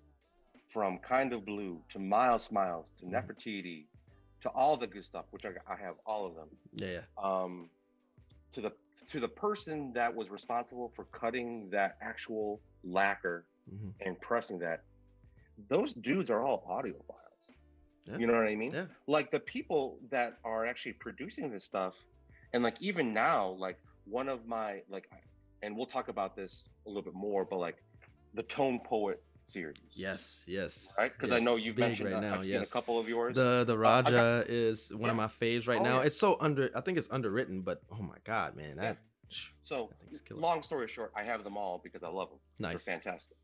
from Kind of Blue to Miles Smiles to Mhm. Nefertiti to all the good stuff, which I, I have all of them. Yeah. Um, to the to the person that was responsible for cutting that actual lacquer hmm and pressing that, those dudes are all audiophiles. Yeah. You know what I mean? Yeah. Like the people that are actually producing this stuff, and like even now, like one of my like, and we'll talk about this a little bit more, but like the Tone Poet series. Yes, yes. Right, because I know you've Big mentioned right that. now. I've seen yes. a couple of yours. The the Uh, got- Rajah is one of my faves right Oh, now. yeah. It's so under. I think it's underwritten, but oh my god, man, that so it's killer. long story short, I have them all because I love them. nice. They're fantastic.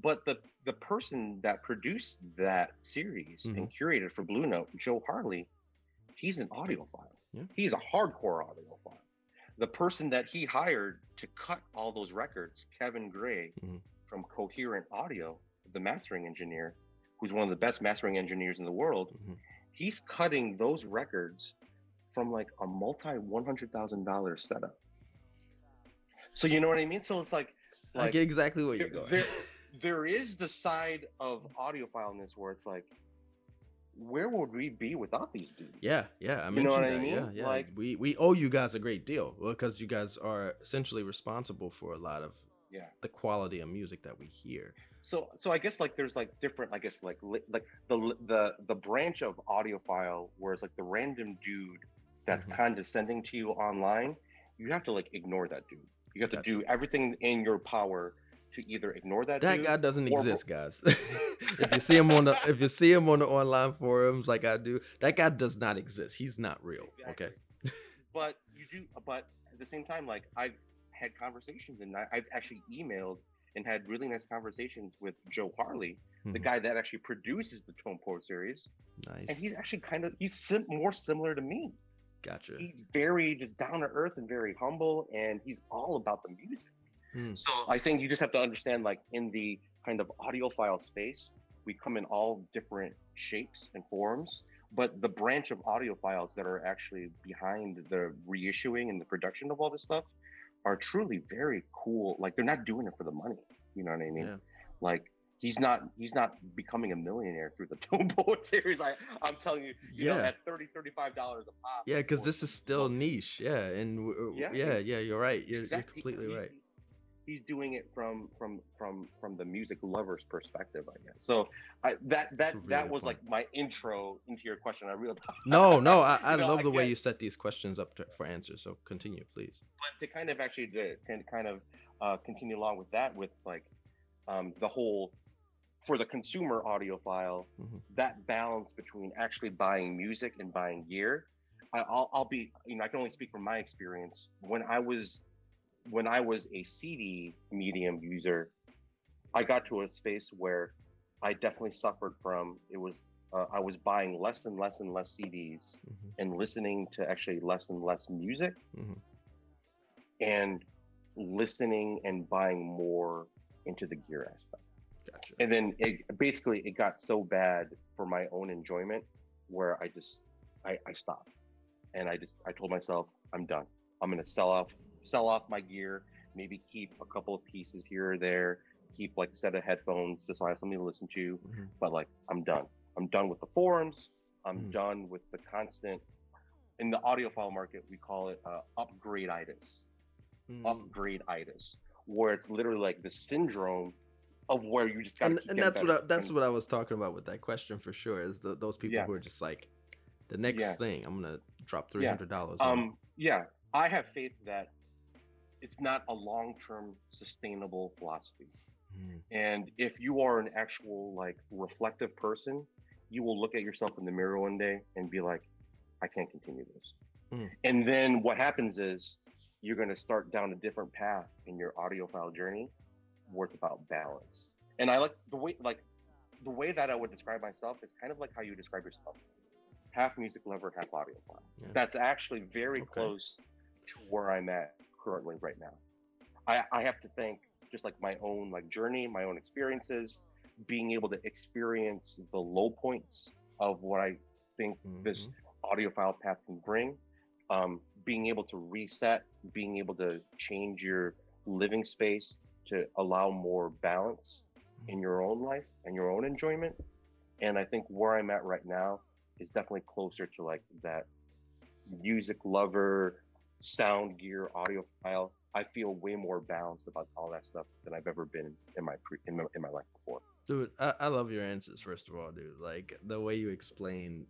But the the person that produced that series Mm-hmm. and curated for Blue Note, Joe Harley, he's an audiophile. Yeah. He's a hardcore audiophile. The person that he hired to cut all those records, Kevin Gray Mhm. From Coherent Audio, the mastering engineer, who's one of the best mastering engineers in the world, Mhm. he's cutting those records from like a multi one hundred thousand dollar setup. So you know what I mean? So it's like, I get exactly where you're going. there- there is the side of audiophileness where it's like, where would we be without these dudes? Yeah, yeah, I mean, You know what I mean? Yeah, yeah. Like- we we owe you guys a great deal because you guys are essentially responsible for a lot of Yeah. the quality of music that we hear. So so I guess like there's like different I guess like li- like the the the branch of audiophile where it's like the random dude that's Mhm. condescending to you online, you have to like ignore that dude. You have to do everything in your power to either ignore that, That dude. guy doesn't or- exist, guys. if you see him on the if you see him on the online forums like I do, that guy does not exist. He's not real. Okay. but you do but at the same time like i've had conversations and I, i've actually emailed and had really nice conversations with joe harley the Mhm. guy that actually produces the tone poet series Nice. and he's actually kind of he's sim- more similar to me gotcha. he's very just down to earth and very humble and he's all about the music Hmm. so i think you just have to understand like in the kind of audiophile space we come in all different shapes and forms but the branch of audiophiles that are actually behind the reissuing and the production of all this stuff are truly very cool like they're not doing it for the money you know what i mean Yeah. like he's not he's not becoming a millionaire through the tone poet series i i'm telling you you know, Yeah. at 30 35 dollars a pop Yeah, because this is still niche. Yeah, and Yeah, yeah, yeah, you're right. You're, Exactly. you're completely He- right. He's doing it from from from from the music lover's perspective, I guess. So I, that that really that was point. like my intro into your question. I really No, no, I, I You know, love I the way get- you set these questions up to, for answers. So continue, please. but to kind of actually to, can kind of uh, continue along with that with like um, the whole for the consumer audiophile Mhm. that balance between actually buying music and buying gear I, I'll, I'll be you know i can only speak from my experience when i was when i was a cd medium user i got to a space where i definitely suffered from it was uh, i was buying less and less and less cds Mhm, and listening to actually less and less music mhm. and listening and buying more into the gear aspect. Gotcha. And then it basically it got so bad for my own enjoyment where I just I, I stopped. And I just I told myself, I'm done. I'm gonna sell off sell off my gear, maybe keep a couple of pieces here or there, keep like a set of headphones just so I have something to listen to. Mhm. But like I'm done. I'm done with the forums. I'm Mhm. done with the constant in the audiophile market we call it uh, upgrade-itis Mm. upgrade-itis, where it's literally like the syndrome of where you just got and, and that's what I, that's what I was talking about with that question for sure. Is the, those people Yeah. who are just like, the next Yeah. thing I'm gonna drop three Yeah. hundred dollars. um yeah i have faith that it's not a long-term sustainable philosophy Mm. and if you are an actual like reflective person you will look at yourself in the mirror one day and be like i can't continue this Mm. and then what happens is you're going to start down a different path in your audiophile journey where it's about balance and i like the way like the way that i would describe myself is kind of like how you describe yourself half music lover half audiophile Yeah. that's actually very Okay. close to where i'm at currently right now. I, I have to thank just like my own like journey my own experiences being able to experience the low points of what i think this Mhm. audiophile path can bring. Um, being able to reset being able to change your living space to allow more balance in your own life and your own enjoyment. And i think where i'm at right now is definitely closer to like that music lover, sound gear, audiophile. I feel way more balanced about all that stuff than I've ever been in my pre- in my, in my life before. Dude, I, I love your answers. First of all, dude, like the way you explain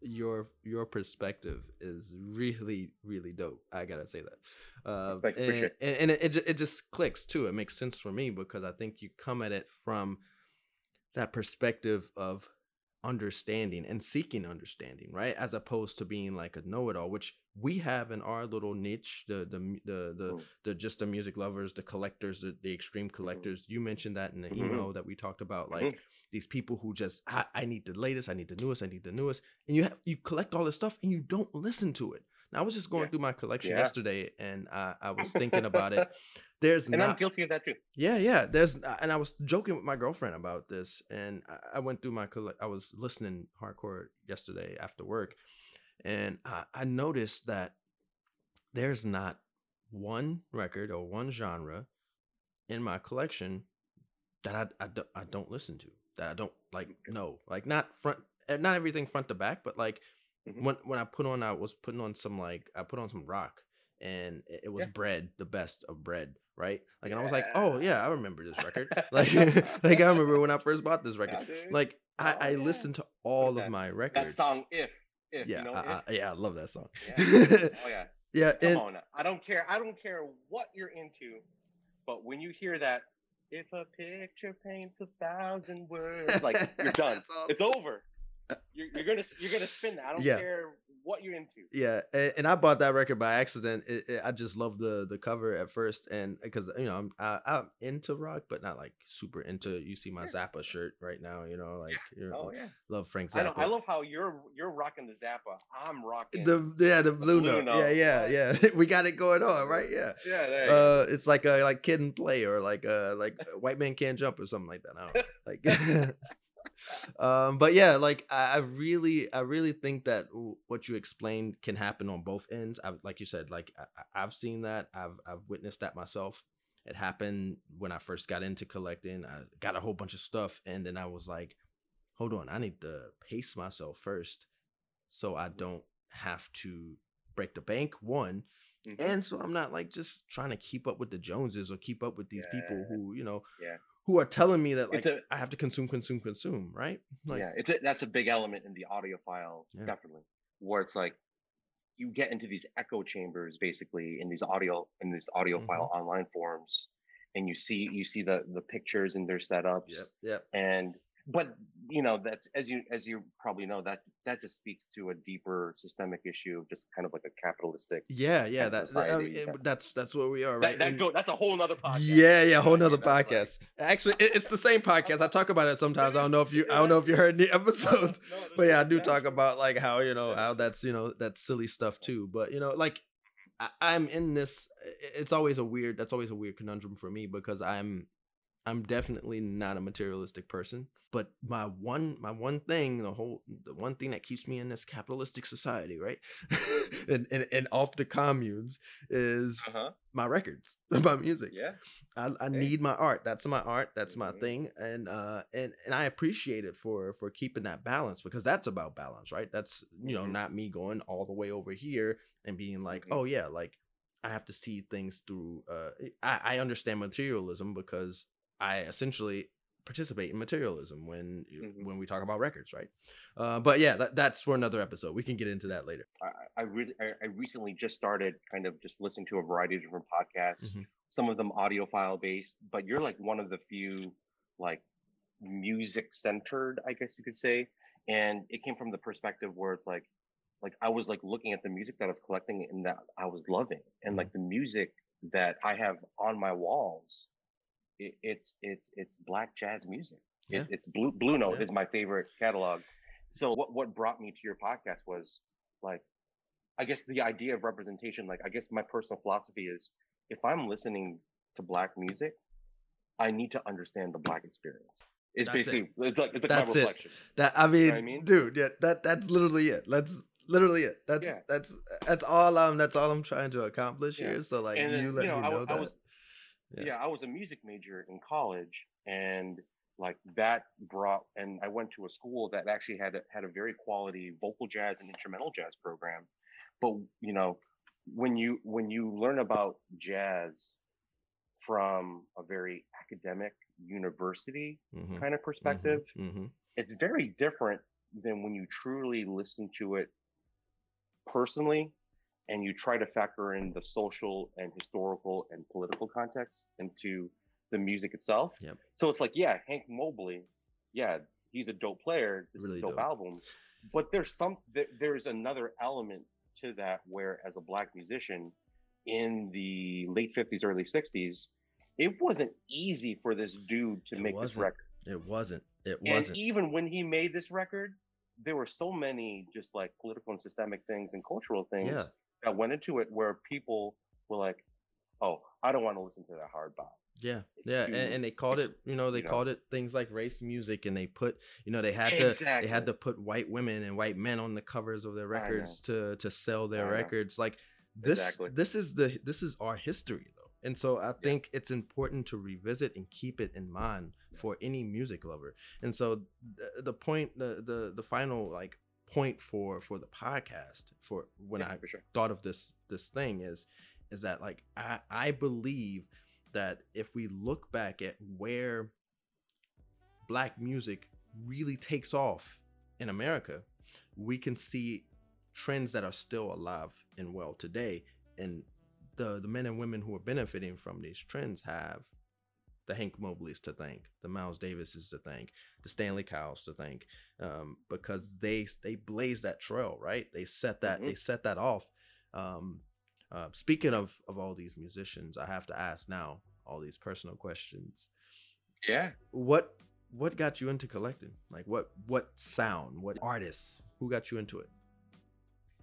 your your perspective is really really dope. I gotta say that. Uh, and and, and it, it it just clicks too. It makes sense for me because I think you come at it from that perspective of understanding and seeking understanding, right? As opposed to being like a know-it-all, which we have in our little niche, the the the the, Mm. the just the music lovers, the collectors, the, the extreme collectors. You mentioned that in the Mhm. email that we talked about, like Mhm. these people who just I, I need the latest, I need the newest, I need the newest, and you have you collect all this stuff and you don't listen to it. Now I was just going Yeah. through my collection Yeah. yesterday and I, I was thinking about it. There's And not I'm guilty of that too. yeah, yeah. There's and I was joking with my girlfriend about this, and I- I went through my colle- I was listening hardcore yesterday after work, and I, I noticed that there's not one record or one genre in my collection that I I, don't, I don't listen to that I don't like know like not front not everything front to back, but like Mhm. when when I put on I was putting on some like I put on some rock and it, it was Yeah. bread, the best of bread, right? Like and I was like, oh Yeah. yeah, I remember this record. like like I remember when I first bought this record. Yeah. Like I, Oh, I yeah. listened to all of that- my that records. song, if if yeah, you know, I. I, yeah, I love that song. Yeah. oh yeah. yeah, Come on. I don't care. I don't care what you're into, but when you hear that, if a picture paints a thousand words, like you're done. That's It's over. You're, you're gonna you're gonna spin that. I don't Yeah. care what you're into. yeah, and, and I bought that record by accident. It, it- I just loved the the cover at first, and because you know I'm I, I'm into rock, but not like super into. You see my Zappa shirt right now, you know, like know, Oh yeah. love Frank I, Zappa. know, I love how you're you're rocking the Zappa. I'm rocking. the yeah the blue, Blue note. Yeah, Note, yeah, right. yeah. we got it going on, right? Yeah. yeah, there you go. Uh, it's like a like kid and play or like uh like white man can't jump or something like that. I don't know. Like, um, but yeah, like I, I really, I really think that w- what you explained can happen on both ends. I, like you said, like I, I've seen that, I've I've witnessed that myself. It happened when I first got into collecting. I got a whole bunch of stuff, and then I was like, hold on, I need to pace myself first, so I don't have to break the bank. One, Mhm. and so I'm not like just trying to keep up with the Joneses or keep up with these people who you know Yeah. Who are telling me that like a- I have to consume, consume, consume, right? Like, yeah, it's a, that's a big element in the audiophile, Yeah. definitely, where it's like you get into these echo chambers, basically, in these audio in these audiophile Mm-hmm. online forums, and you see you see the the pictures and their setups, Yep, yep. and but you know that's as you as you probably know that that just speaks to a deeper systemic issue of just kind of like a capitalistic. Yeah, yeah. That, that- oh, I mean, that's that's where we are, right? that And- go, that's a whole nother podcast. yeah, yeah, whole nother that's like- podcast. Actually, it, it's the same podcast. I talk about it sometimes. I don't know if you, I don't know if you heard the episodes, No, no, but yeah, I do talk about like how you know how that's you know that's silly stuff too. But you know, like I, I'm in this. It's always a weird. That's always a weird conundrum for me because I'm, I'm definitely not a materialistic person. But my one, my one thing, the whole, the one thing that keeps me in this capitalistic society, right, and, and and off the communes is Uh-huh. my records, my music. Yeah. I, I Hey. need my art. That's my art. That's my Mhm. thing. And uh and and I appreciate it for for keeping that balance because that's about balance, right? That's you know Mhm. not me going all the way over here and being like, Mhm. oh yeah, like I have to see things through. Uh, I I understand materialism because I essentially participate in materialism when Mhm. when we talk about records, right? Uh, but yeah, that, that's for another episode. We can get into that later. I, I, re- I recently just started kind of just listening to a variety of different podcasts, Mhm. some of them audiophile based, but you're like one of the few like music centered, I guess you could say. And it came from the perspective where it's like, like I was like looking at the music that I was collecting and that I was loving, and like the music that I have on my walls, it, it's it's it's black jazz music. Yeah. It, it's Blue Blue Note Yeah. is my favorite catalog. So what what brought me to your podcast was like I guess the idea of representation, like I guess my personal philosophy is if I'm listening to black music, I need to understand the black experience. It's That's it. basically it's like it's like That's my it. reflection. That I mean, what I mean? dude, yeah, that that's literally it. That's literally it. That's Yeah. that's that's all I'm that's all I'm trying to accomplish Yeah. here. So like and then, you let you know, me know I that. was Yeah. yeah. I was a music major in college and like that brought and I went to a school that actually had a, had a very quality vocal jazz and instrumental jazz program. But you know, when you when you learn about jazz from a very academic university Mhm, kind of perspective, mhm. it's very different than when you truly listen to it personally and you try to factor in the social and historical and political context into the music itself. Yep. So it's like, yeah, Hank Mobley, yeah, he's a dope player. This Really is a dope, dope. album. But there's some there's another element to that where as a black musician in the late 50s, early 60s, it wasn't easy for this dude to It make this wasn't. record. It wasn't. It wasn't. even when he made this record, there were so many just like political and systemic things and cultural things Yeah. That went into it where people were like, "Oh, I don't want to listen to that hard bop." Yeah, It's yeah, too- and, and they called it, you know, they you know. called it things like race music, and they put, you know, they had to, they had to put white women and white men on the covers of their records to to sell their records. Like this, Exactly. this is the this is our history though, and so I think it's important to revisit and keep it in mind for any music lover. And so the, the point, the the the final like point for for the podcast for when Yeah, I for sure. thought of this this thing is is that like I I believe that if we look back at where black music really takes off in America, we can see trends that are still alive and well today and the the men and women who are benefiting from these trends have the Hank Mobleys to thank, the Miles Davises to thank, the Stanley Cowells to thank, um, because they they blazed that trail, right? They set that they set that off. Um, uh, speaking of of all these musicians, I have to ask now all these personal questions. Yeah. What what got you into collecting? Like what what sound? What artists? Who got you into it?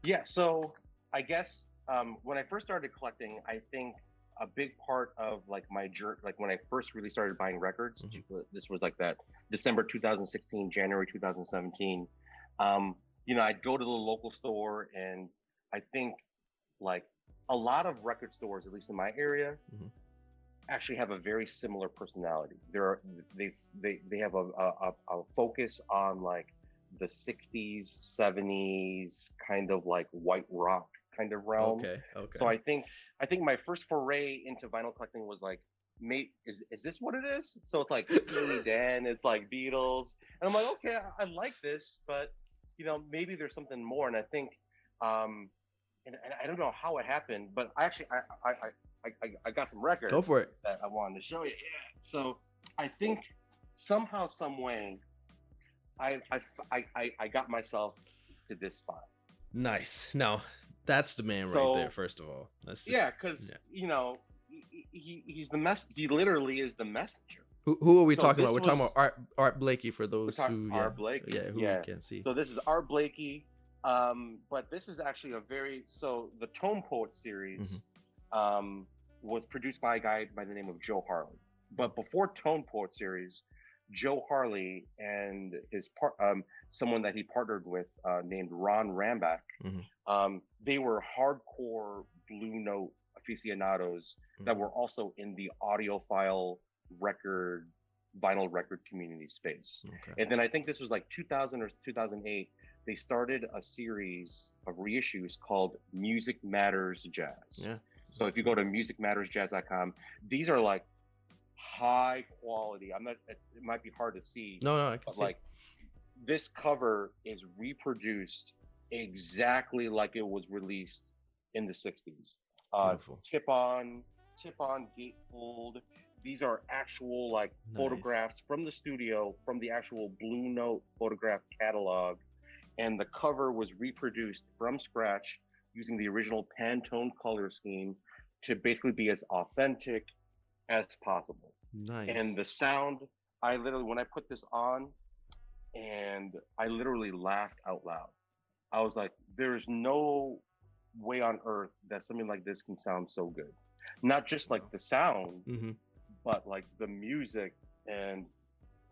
Yeah. So I guess um, when I first started collecting, I think a big part of like my journey, like when I first really started buying records, Mhm. this was like that December 2016, January 2017. Um, you know, I'd go to the local store, and I think like a lot of record stores, at least in my area, Mhm. actually have a very similar personality. They're they they they have a, a- a focus on like the 60s 70s kind of like white rock kind of realm Okay, okay. so i think i think my first foray into vinyl collecting was like mate is, is this what it is so it's like Steely dan it's like beatles and i'm like okay I, I like this but you know maybe there's something more and i think um and, and i don't know how it happened but i actually i i i, I, I got some records Go for it. that I wanted to show you. Yeah. So I think somehow, some way, I I I I, I got myself to this spot. Nice. Now that's the man right there. First of all, just, Yeah, because yeah. you know he, he he's the mess. He literally is the messenger. Who, who are we So talking about? We're talking about Art Art Blakey for those who Art yeah, Blakey, yeah who yeah. can't see. So this is Art Blakey. Um, but this is actually a very so the Tone Poet series Mm-hmm. um, was produced by a guy by the name of Joe Harley. But before Tone Poet series, Joe Harley and his part um, someone that he partnered with uh, named Ron Rambach, Mhm. um, they were hardcore Blue Note aficionados that Mhm. were also in the audiophile record vinyl record community space. okay. And then I think this was like 2000 or 2008. They started a series of reissues called Music Matters Jazz. Yeah. So if you go to musicmattersjazz.com, these are like high quality. I'm not. It it might be hard to see, No, no, I can but see. like this cover is reproduced exactly like it was released in the 60s. Uh, tip on, tip on gatefold. These are actual like Nice. photographs from the studio from the actual Blue Note photograph catalog, and the cover was reproduced from scratch using the original Pantone color scheme to basically be as authentic as possible. Nice. And the sound, I literally when I put this on, and I literally laughed out loud. I was like, "There's no way on earth that something like this can sound so good." Not just like the sound, hmm but like the music and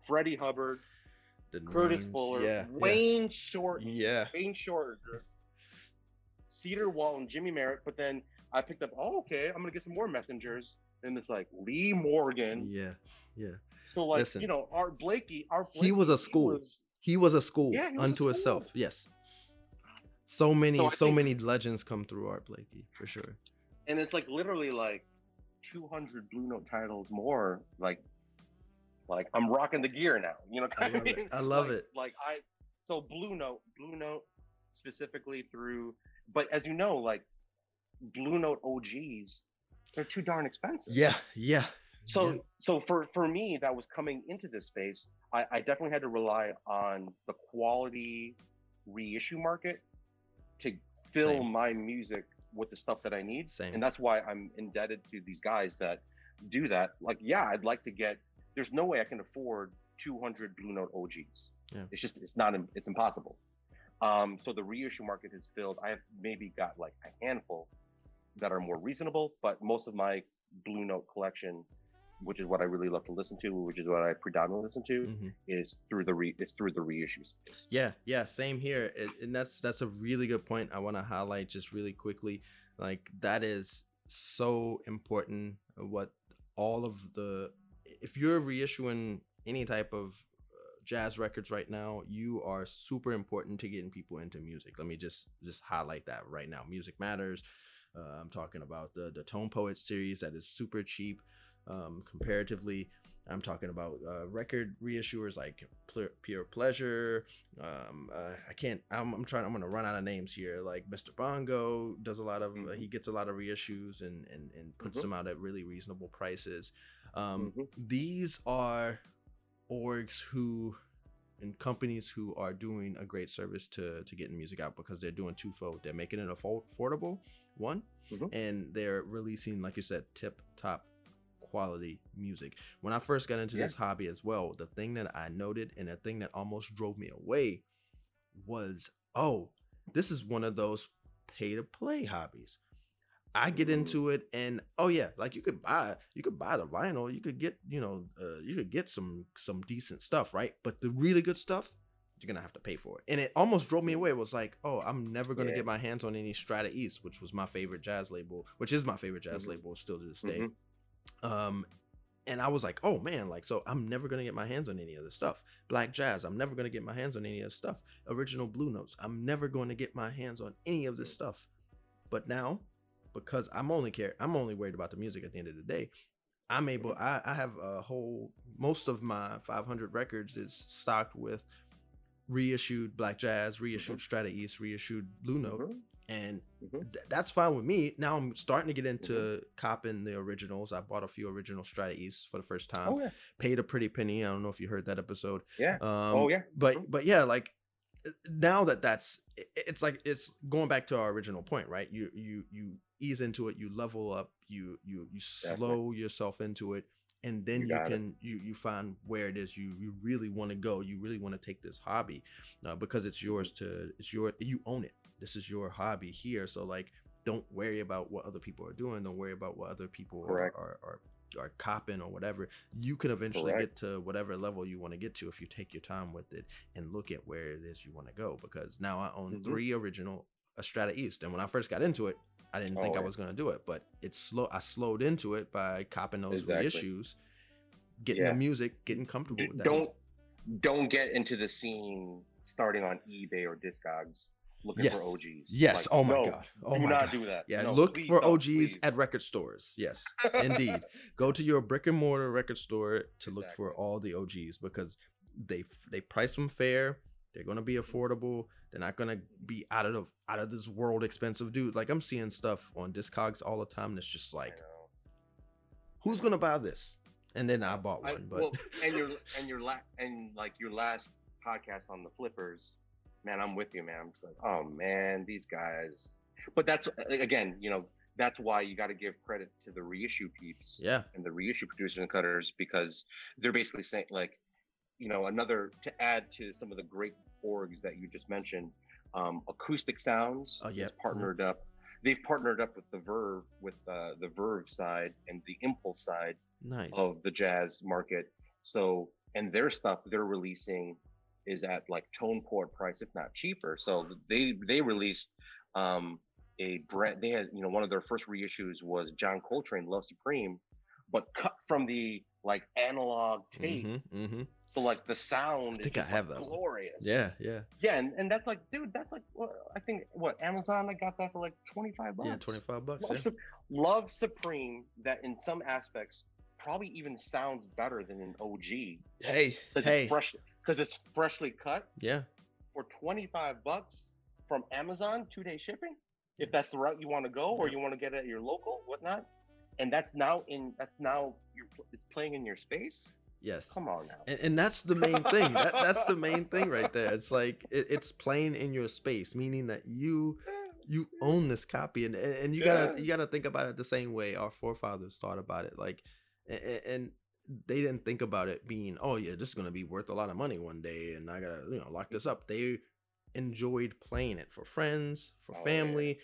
Freddie Hubbard, The Curtis names, Fuller, yeah, Wayne Shorter, Yeah. Wayne Shorter, Cedar Walton, Jymie Merritt. But then I picked up, oh, okay, I'm gonna get some more messengers. And it's like Lee Morgan. Yeah. Yeah. So like Listen. you know, Art Blakey, Art He was a school. was- He was a school Yeah, he was unto itself. Yes. So many, So so, think- many legends come through Art Blakey for sure. and it's like literally like 200 Blue Note titles more. Like, like I'm rocking the gear now. You know, I love it. mean? I love Like- it. Like I, so Blue Note, Blue Note specifically through, but as you know, like Blue Note OGs, they're too darn expensive. Yeah, yeah. So Yeah. so for for me that was coming into this space, I, I definitely had to rely on the quality reissue market to fill Same. my music with the stuff that I need. Same. And that's why I'm indebted to these guys that do that. Like, yeah, I'd like to get there's no way I can afford 200 Blue Note OGs. Yeah. It's just it's not it's impossible. Um, so the reissue market has filled. I have maybe got like a handful that are more reasonable, but most of my Blue Note collection, which is what I really love to listen to, which is what I predominantly listen to, Mhm. is through the re is through the reissues. Yeah, yeah, same here. It, and that's that's a really good point. I want to highlight just really quickly. Like that is so important. What all of the if you're reissuing any type of uh, jazz records right now, you are super important to getting people into music. Let me just just highlight that right now. Music matters. Uh, I'm talking about the the Tone Poets series that is super cheap um, comparatively. I'm talking about uh, record reissuers like Pure, Pure Pleasure. Um, uh, I can't. I'm, I'm trying. I'm gonna run out of names here. Like Mr. Bongo does a lot of. Uh, Mhm. he gets a lot of reissues and and and puts Mhm. them out at really reasonable prices. Um, Mhm. These are orgs who and companies who are doing a great service to to getting music out because they're doing twofold. They're making it affordable, one, Mhm. and they're releasing, like you said, tip top quality music. When I first got into Yeah. this hobby as well, the thing that I noted and the thing that almost drove me away was, oh, this is one of those pay to play hobbies. I get Mm. into it and oh yeah, like you could buy you could buy the vinyl, you could get, you know, uh, you could get some some decent stuff, right? But the really good stuff, you're gonna have to pay for it. And it almost drove me away. It was like, oh, I'm never gonna Yeah. get my hands on any Strata East, which was my favorite jazz label, which is my favorite jazz Mhm. label still to this day. Mhm. Um, and I was like, oh man, like so I'm never gonna get my hands on any of this stuff. Black jazz, I'm never gonna get my hands on any of this stuff. Original blue notes, I'm never going to get my hands on any of this stuff. But now, because I'm only care, I'm only worried about the music at the end of the day. I'm able. I, I have a whole. Most of my 500 records is stocked with reissued black jazz, reissued Strata East, reissued Blue Note, Mhm. and Mhm. th- that's fine with me. Now I'm starting to get into copping the originals. I bought a few original Strata East for the first time. Oh yeah. Paid a pretty penny. I don't know if you heard that episode. Yeah. Um, Oh, yeah. But Mhm. but yeah, like uh, now that that's it's like it's going back to our original point, right? You you you ease into it, you level up, you you you slow yourself into it, and then You you, got it. can you you find where it is you you really want to go. You really want to take this hobby uh, because it's yours Mm-hmm. to it's your you own it. This is your hobby here. So like, don't worry about what other people are doing. Don't worry about what other people are, Correct. are are are copping or whatever. You can eventually Correct. get to whatever level you want to get to if you take your time with it and look at where it is you want to go. Because now I own Mhm. three original Strata East, and when I first got into it, I didn't think Oh, I was gonna do it, but it's slow. I slowed into it by copping those Exactly. reissues, getting Yeah. the music, getting comfortable with that. don't music. don't get into the scene starting on eBay or Discogs looking Yes. for OGs. Yes. Like, oh my no, god. Oh do my not god. do that. Yeah, No, look for OGs please. at record stores. Yes, indeed. Go to your brick and mortar record store to look for all the OGs because they they price them fair. They're gonna be affordable. They're not gonna be out of out of this world expensive, dude. Like I'm seeing stuff on Discogs all the time. That's just like, who's gonna buy this? And then I bought I- one, but well, and your and your la- and like your last podcast on the flippers, man, I'm with you, man. I'm just like, oh man, these guys. But that's again, you know, that's why you got to give credit to the reissue peeps yeah, and the reissue producers and cutters because they're basically saying like, you know, another to add to some of the great orgs that you just mentioned. Um, Acoustic Sounds Oh, yeah. is partnered up. They've partnered up with the Verve, with uh, the Verve side and the Impulse side nice. of the jazz market. So, and their stuff they're releasing is at like tone poet price, if not cheaper. So they they released um a brand. They had you know one of their first reissues was John Coltrane Love Supreme, but cut from the like analog tape. Mm-hmm, mm-hmm. So like the sound I think is I have like, that one. glorious. Yeah, yeah, Yeah, and, and that's like, dude, that's like what I think what Amazon I got that for like 25 bucks. yeah. Twenty five bucks. Love, Yeah. Sup- Love Supreme that in some aspects probably even sounds better than an OG Hey, because hey. it's fresh because it's freshly cut Yeah, for 25 bucks from Amazon, two day shipping. If that's the route you want to go, or you want to get it at your local, whatnot, and that's now in that's now you're it's playing in your space. Yes. Come on now. And, and that's the main thing. That, that's the main thing right there. It's like it, it's playing in your space, meaning that you you own this copy, and and you gotta Yeah. you gotta think about it the same way our forefathers thought about it. Like, and, and they didn't think about it being, oh yeah, this is gonna be worth a lot of money one day, and I gotta you know lock this up. They enjoyed playing it for friends, for Oh, yeah.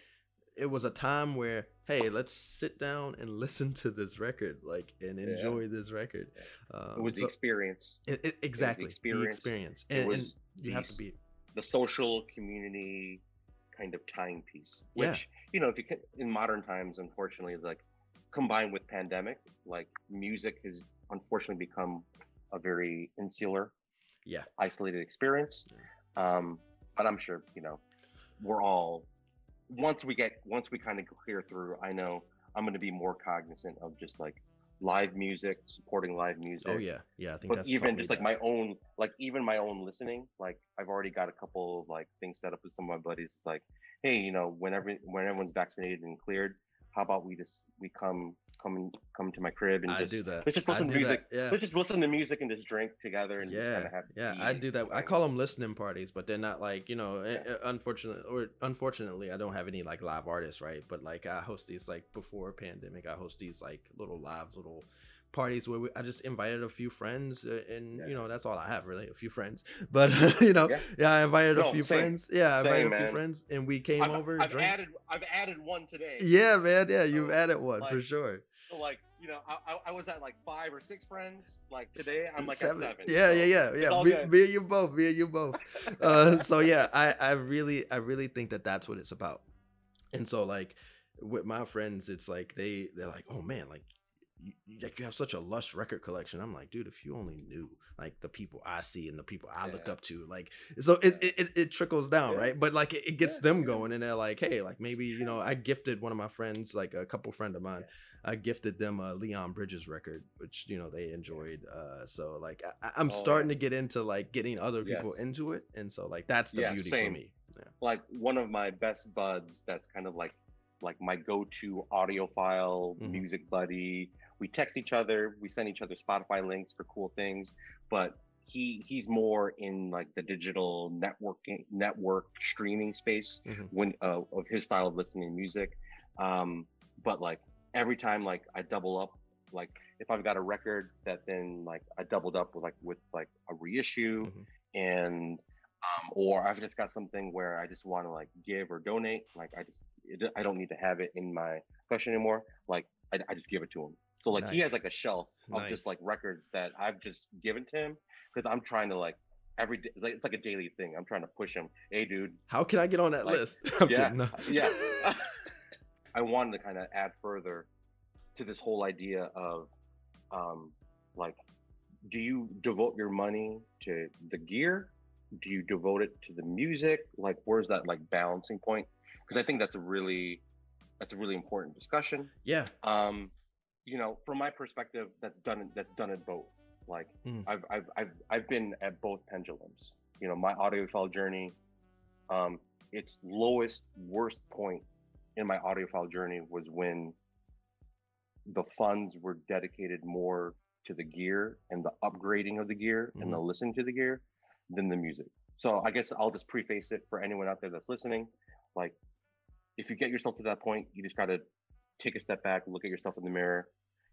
It was a time where, hey, let's sit down and listen to this record, like, and Yeah. enjoy this record. Yeah. Um, it was the experience, it, it, exactly the experience. experience, It and, and was you have to the be the social community kind of timepiece. Yeah. Which you know, if you can, in modern times, unfortunately, like combined with pandemic, like music has unfortunately become a very insular, yeah isolated experience. Um, but I'm sure you know we're all once we get once we kind of clear through. I know I'm going to be more cognizant of just like live music, supporting live music. oh yeah yeah i think But that's even just like that. my own, like even my own listening, like I've already got a couple of like things set up with some of my buddies. It's like, hey, you know, whenever when everyone's vaccinated and cleared, how about we just we come come come to my crib and i just do that let's just listen to music. that, yeah let's just listen to music and just drink together and yeah of have yeah i do that i call them listening parties but they're not like you know eh, Yeah. Eh, unfortunately or unfortunately i don't have any like live artists right but like i host these like before pandemic i host these like little lives little parties where we, i just invited a few friends uh, and Yeah. you know that's all i have really a few friends but you know yeah, Yeah. i invited a few same. friends yeah i Same, invited a few man. friends and we came I've, over I've drank. added I've added one today. yeah man yeah you've So, added one for sure like you know, I, I, I was at like five or six friends. Like today, I'm like Seven. at seven. Yeah, so yeah, yeah, yeah. all Me, me and you both. Me and you both. Uh, so yeah, I, I really, I really think that that's what it's about. And so like with my friends, it's like they, they're like, oh man, like you, like you have such a lush record collection. I'm like, dude, if you only knew like the people I see and the people I look up to, like, so it, it, it, it trickles down, Yeah. right? But like it, it gets Yeah, them going, and they're like, hey, like maybe you know, I gifted one of my friends, like a couple friend of mine. I gifted them a Leon Bridges record, which you know they enjoyed. Uh, so like I, I'm Oh, starting yeah. to get into like getting other people Yes. into it, and so like that's the Yeah, beauty same. for me. Yeah. like one of my best buds that's kind of like like my go-to audiophile Mhm. music buddy we text each other we send each other spotify links for cool things but he he's more in like the digital networking network streaming space Mhm. when uh, of his style of listening to music um but like every time like i double up like if i've got a record that then like i doubled up with like with like a reissue Mhm. and um, or I've just got something where I just want to like give or donate. Like I just, it, I don't need to have it in my collection anymore. Like I, I just give it to him. So like he has like a shelf of Nice. just like records that I've just given to him because I'm trying to like every day. It's like, it's like a daily thing. I'm trying to push him. Hey, dude. How can I get on that Like, list? I'm yeah, kidding, no. yeah. I wanted to kind of add further to this whole idea of um, like, do you devote your money to the gear? Do you devote it to the music? Like, where's that like balancing point? Because I think that's a really that's a really important discussion. yeah, Um, you know, from my perspective, that's done it- that's done it both. Like Mm. I've, I've I've I've been at both pendulums. You know, my audiophile journey, um, its lowest worst point in my audiophile journey was when the funds were dedicated more to the gear and the upgrading of the gear and the listening to the gear than the music. So I guess I'll just preface it for anyone out there that's listening. Like, if you get yourself to that point, you just gotta take a step back, look at yourself in the mirror,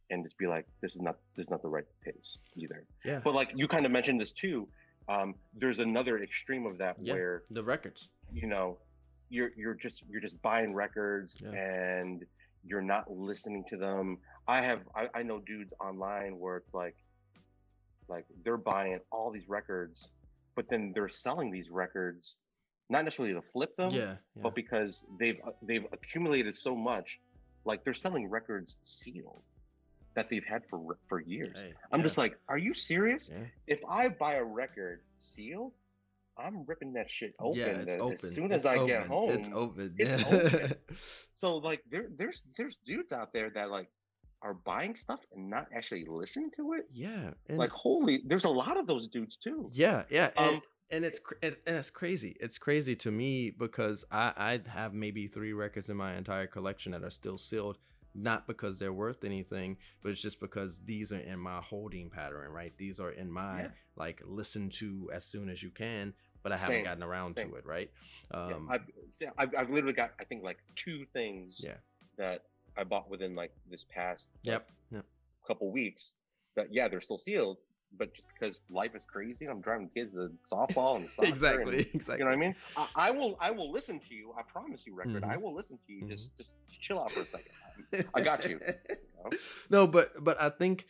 and just be like, this is not this is not the right pace either. yeah, But like you kind of mentioned this too. Um, there's another extreme of that Yeah. where the records. you know you're you're just you're just buying records Yeah. and you're not listening to them. I have I, I know dudes online where it's like like they're buying all these records, but then they're selling these records not necessarily to flip them, Yeah, yeah. but because they've they've accumulated so much, like they're selling records sealed. That they've had for for years. Hey, I'm yeah, just like, are you serious? yeah. If I buy a record sealed, I'm ripping that shit open, yeah, it's as, open. as soon as It's I get open. home. it's open. It's yeah. open. So like there there's there's dudes out there that like are buying stuff and not actually listening to it. yeah, like holy, there's a lot of those dudes too. Yeah, yeah, and, Um, and it's and, and it's crazy. It's crazy to me because I I have maybe three records in my entire collection that are still sealed, not because they're worth anything, but it's just because these are in my holding pattern, right? These are in my Yeah. like listen to as soon as you can, but I haven't Same, gotten around same. to it, right? Yeah, Um, I've, I've I've literally got I think like two things yeah. that I bought within like this past like, Yep. Yep. couple weeks that yeah they're still sealed, but just because life is crazy and I'm driving kids to softball and soccer exactly. and, Exactly. you know what I mean? I, I will I will listen to you. I promise you, record. Mhm. I will listen to you. Mhm. Just just chill out for a second. I got you. know? no, but but I think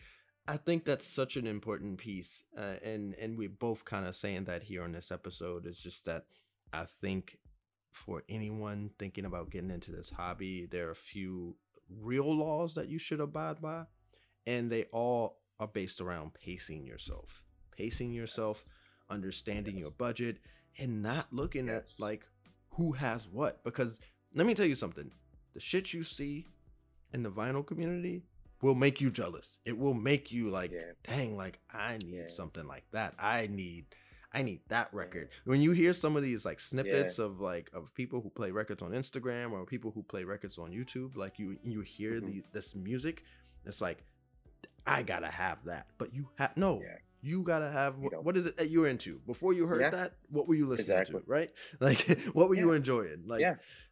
I think that's such an important piece, uh, and and we're both kind of saying that here on this episode. Is just that I think for anyone thinking about getting into this hobby, there are a few real laws that you should abide by, and they all are based around pacing yourself, pacing yourself, understanding your budget, and not looking at like who has what. Because let me tell you something: the shit you see in the vinyl community will make you jealous. It will make you like, Yeah. dang, like I need Yeah. something like that. I need I need that record. When you hear some of these like snippets of like of people who play records on Instagram or people who play records on YouTube, like you you hear Mhm. the this music, it's like I gotta have that. But you have no, Yeah. you gotta have You what, is it that you're into? Before you heard Yeah. that, what were you listening Exactly. to? Right? Like what were you enjoying? Like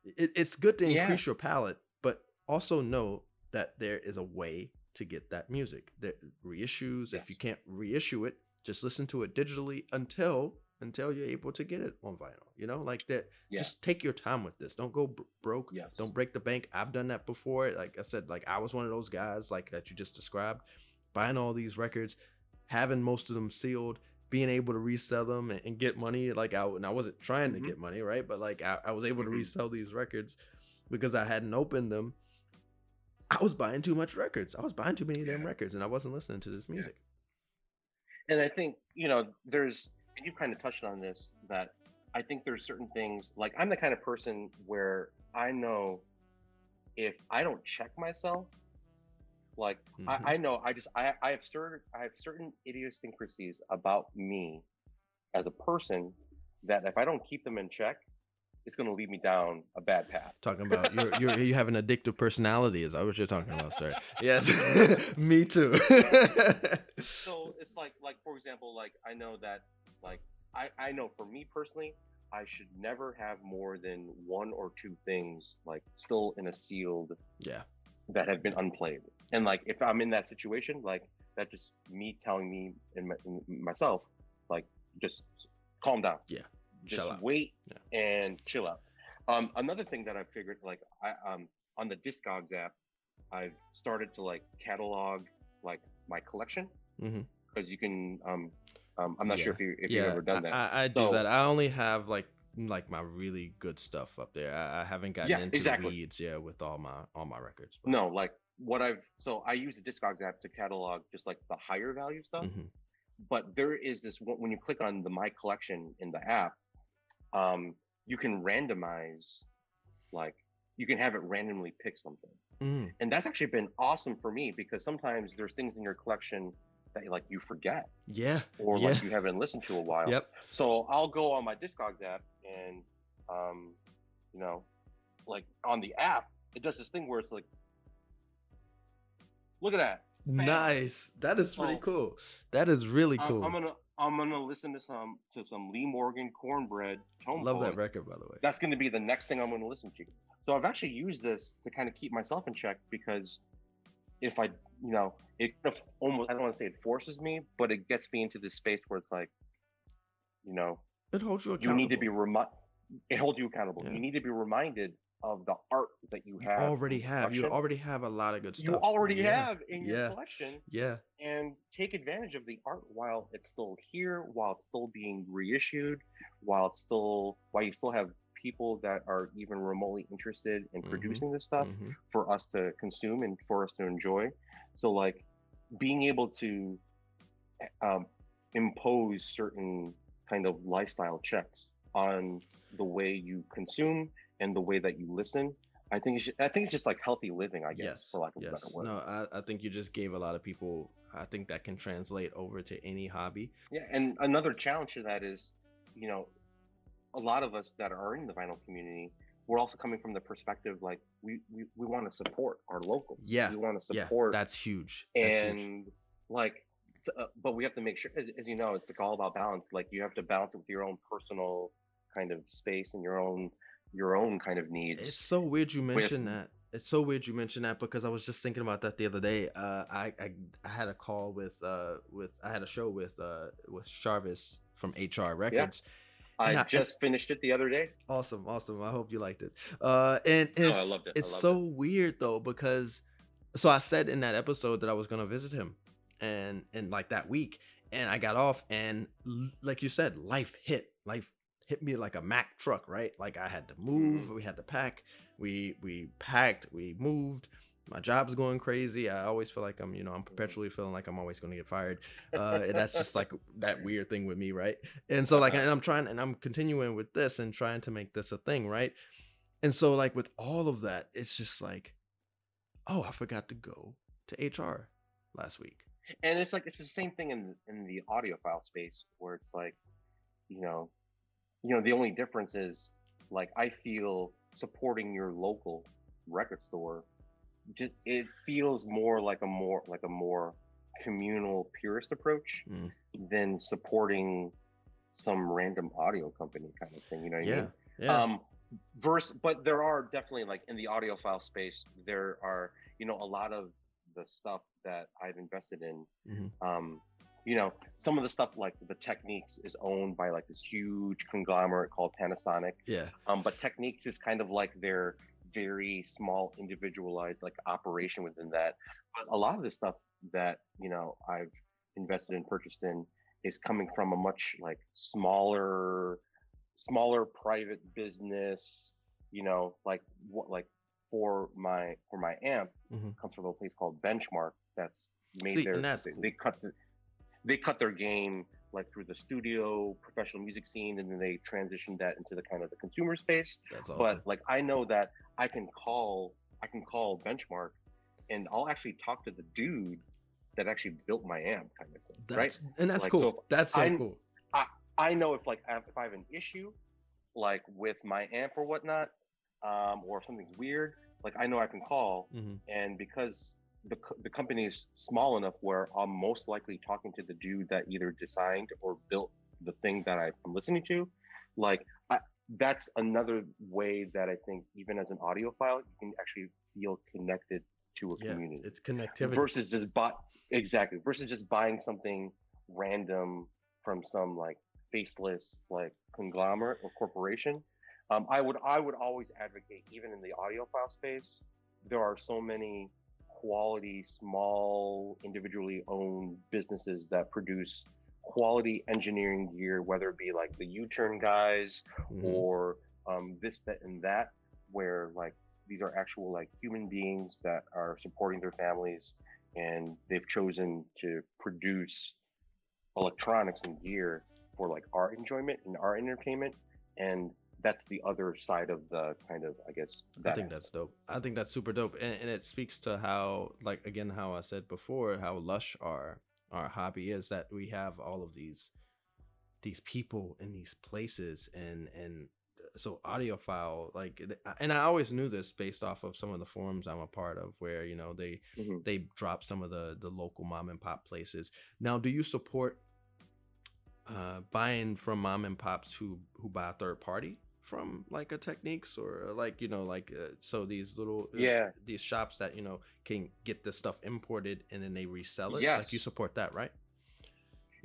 it, it's good to increase your palette, but also know that there is a way to get that music. There reissues. If you can't reissue it, just listen to it digitally until until you're able to get it on vinyl. You know, like that. Yeah. Just take your time with this. Don't go br- broke. Yes. Don't break the bank. I've done that before. Like I said, like I was one of those guys like that you just described, buying all these records, having most of them sealed, being able to resell them and, and get money. Like I and I wasn't trying Mhm. to get money, right? But like I, I was able to Mhm. resell these records because I hadn't opened them. I was buying too much records. I was buying too many of them records, and I wasn't listening to this Yeah. music. and I think you know there's you kind of touched on this that I think there's certain things like I'm the kind of person where I know if I don't check myself, like Mhm. I, I know I just I, I have certain I have certain idiosyncrasies about me as a person that if I don't keep them in check, it's going to lead me down a bad path. Talking about you're, you're you have an addictive personality. Is that what you're talking about, sir? Yes, me too. so it's like like for example like i know that like i i know for me personally i should never have more than one or two things like still in a sealed yeah, that have been unplayed. And like if i'm in that situation like that just me telling me and my, myself like just calm down. Yeah. just wait and chill out. Um another thing that i figured like i um on the discogs app i've started to like catalog like my collection. Hmm because you can um, um i'm not Yeah. sure if you if yeah. you've ever done that I, I do So- that. I only have like like my really good stuff up there. I, I haven't gotten Yeah, into exactly. weeds yeah with all my all my records. but- no like what i've so i use the discogs app to catalog just like the higher value stuff Mhm. but there is this when you click on the my collection in the app um you can randomize like you can have it randomly pick something Mm, and that's actually been awesome for me because sometimes there's things in your collection that like you forget yeah. or Yeah. like you haven't listened to a while Yep. So I'll go on my Discogs app and, um, you know, like on the app, it does this thing where it's like, look at that. Bam. Nice. That is pretty So- cool. That is really I'm- cool. I'm, gonna I'm gonna listen to some to some Lee Morgan Cornbread Tone Love that record, by the way. That's gonna be the next thing I'm gonna listen to. So I've actually used this to kind of keep myself in check because if I, you know, it kind of almost I don't want to say it forces me, but it gets me into this space where it's like, you know, It holds you you need to be remi- it holds you accountable Yeah. you need to be reminded of the art that you You have already in your have. You already have a lot of good stuff. you already Yeah. have in your Yeah. collection Yeah. and take advantage of the art while it's still here while it's still being reissued while it's still while you still have people that are even remotely interested in Mhm. producing this stuff Mhm. for us to consume and for us to enjoy. So like being able to um, impose certain kind of lifestyle checks on the way you consume and the way that you listen. I think it's, I think it's just like healthy living, I guess, yes, for lack of a yes. better word. No, I, I think you just gave a lot of people. I think that can translate over to any hobby. Yeah, and another challenge to that is, you know, a lot of us that are in the vinyl community, we're also coming from the perspective like we we, we want to support our locals. Yeah, we want to Yeah, support that's huge. That's and huge. like s- uh, but we have to make sure as, as you know it's like all about balance like you have to balance it with your own personal kind of space and your own your own kind of needs It's so weird you with- mentioned that. It's so weird you mentioned that because I was just thinking about that the other day. Uh, I, I I had a call with uh with I had a show with uh with Jarvis from HR Records. I I- just finished it the other day Awesome, awesome. I hope you liked it. Uh, and Oh, I it's loved it. It's loved so weird though because so I said in that episode that I was gonna visit him, and and like that week, and I got off, and l- like you said, life hit, life hit me like a Mack truck, right? Like I had to move, Mm-hmm. we had to pack, we we packed, we moved. My job's going crazy. I always feel like I'm, you know, I'm perpetually feeling like I'm always going to get fired. Uh, that's just like that weird thing with me, right? And so like, and I'm trying, and I'm continuing with this and trying to make this a thing, right? And so like with all of that, it's just like, oh, I forgot to go to HR last week. and it's like it's the same thing in in the audiophile space where it's like you know you know the only difference is like i feel supporting your local record store just it feels more like a more like a more communal purist approach Mm. than supporting some random audio company kind of thing you know what I Yeah, mean? yeah, um verse but there are definitely like in the audiophile space there are you know a lot of the stuff that i've invested in Mhm. um you know some of the stuff like the Technics is owned by like this huge conglomerate called panasonic yeah, um but Technics is kind of like their very small individualized like operation within that but a lot of the stuff that you know i've invested and purchased in is coming from a much like smaller smaller private business you know like what like for my for my amp Mhm. comes from a place called benchmark that's made See, their that's they, cool. they cut the, they cut their game like through the studio professional music scene and then they transitioned that into the kind of the consumer space that's awesome. but like i know that i can call i can call benchmark and i'll actually talk to the dude that actually built my amp kind of thing that's, right and that's Like, cool. so that's so I'm- cool. i know if like if i have an issue like with my amp or whatnot um or if something's weird like i know i can call hmm and because the, the company is small enough where i'm most likely talking to the dude that either designed or built the thing that i'm listening to. Like I, that's another way that i think even as an audiophile you can actually feel connected to a Yeah, community. it's, it's connectivity. versus just buy exactly versus just buying something random from some like faceless like conglomerate or corporation. Um, i would i would always advocate even in the audiophile space there are so many quality small individually owned businesses that produce quality engineering gear whether it be like the u-turn guys Mhm. or um, this, that, and that, where like these are actual like human beings that are supporting their families and they've chosen to produce electronics and gear for like our enjoyment and our entertainment. And that's the other side of the kind of, I guess, I think that's dope. I think that's super dope, and, and it speaks to how, like again, how I said before, how lush our our hobby is. That we have all of these these people in these places, and and so audiophile, like, and I always knew this based off of some of the forums I'm a part of, where you know they Mhm. they drop some of the the local mom and pop places. Now, do you support uh, buying from mom and pops who who buy a third party from like a Technics or like you know like uh, so these little uh, Yeah. these shops that you know can get this stuff imported and then they resell it Yeah like you support that right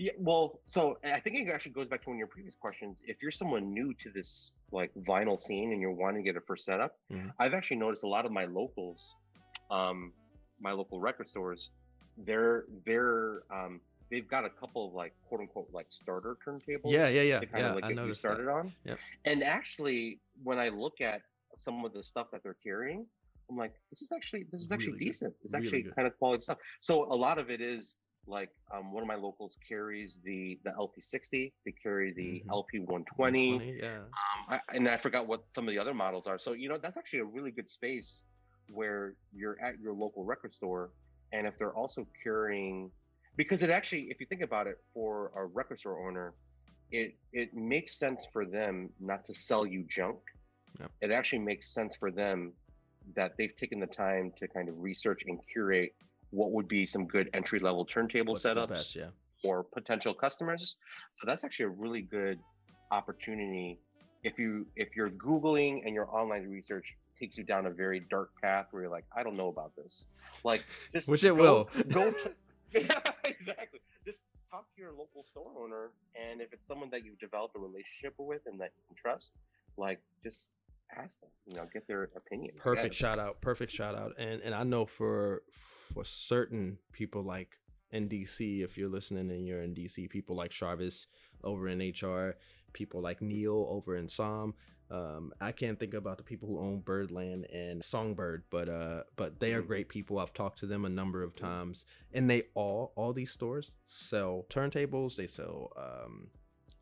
Yeah, well, so I think it actually goes back to one of your previous questions. If you're someone new to this like vinyl scene and you're wanting to get a first setup, Mhm. I've actually noticed a lot of my locals, um, my local record stores, they're they're um, they've got a couple of like quote unquote like starter turntables. Yeah, yeah, yeah, to kind yeah. of like I get you started that. on. Yeah. And actually, when I look at some of the stuff that they're carrying, I'm like, this is actually this is actually Really good. decent. It's Really actually good. kind of quality stuff. So a lot of it is like um, one of my locals carries the the LP60. They carry the Mhm. LP120. 120, Yeah. Um, I, and I forgot what some of the other models are. So you know that's actually a really good space where you're at your local record store, and if they're also carrying, because it actually, if you think about it, for a record store owner, it it makes sense for them not to sell you junk. Yep. It actually makes sense for them that they've taken the time to kind of research and curate what would be some good entry level turntable What's setups best, yeah. for potential customers. So that's actually a really good opportunity if you if you're googling and your online research takes you down a very dark path where you're like, I don't know about this. Like just Which it go- will. go to, yeah, exactly. Just talk to your local store owner and if it's someone that you've developed a relationship with and that you can trust, like just ask them, you know, get their opinion. Perfect guess. shout out. Perfect shout out. And and I know for for certain people like in DC, if you're listening and you're in DC, people like Jarvis over in HR, people like Neil over in Som. Um, I can't think about the people who own Byrdland and Songbyrd, but uh, but they are Mhm. great people. I've talked to them a number of times, and they all all these stores sell turntables. They sell um,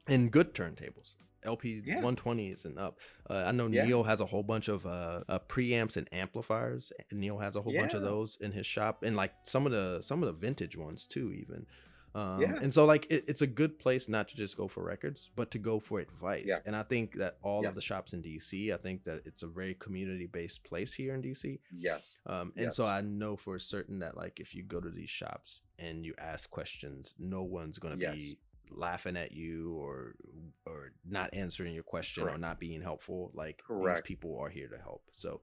and good turntables, LP Yeah. 120s and up. Uh, I know Yeah. Neil has a whole bunch of uh, uh, preamps and amplifiers. Neil has a whole bunch of those in his shop, and like some of the some of the vintage ones too, even. Um, Yeah. And so like it, it's a good place not to just go for records, but to go for advice. Yeah. And I think that all of the shops in DC, I think that it's a very community based place here in DC. Yes. Um, and Yes. so I know for certain that like if you go to these shops and you ask questions, no one's gonna Yes. be laughing at you or or not answering your question or not being helpful. Like Correct. these people are here to help. So,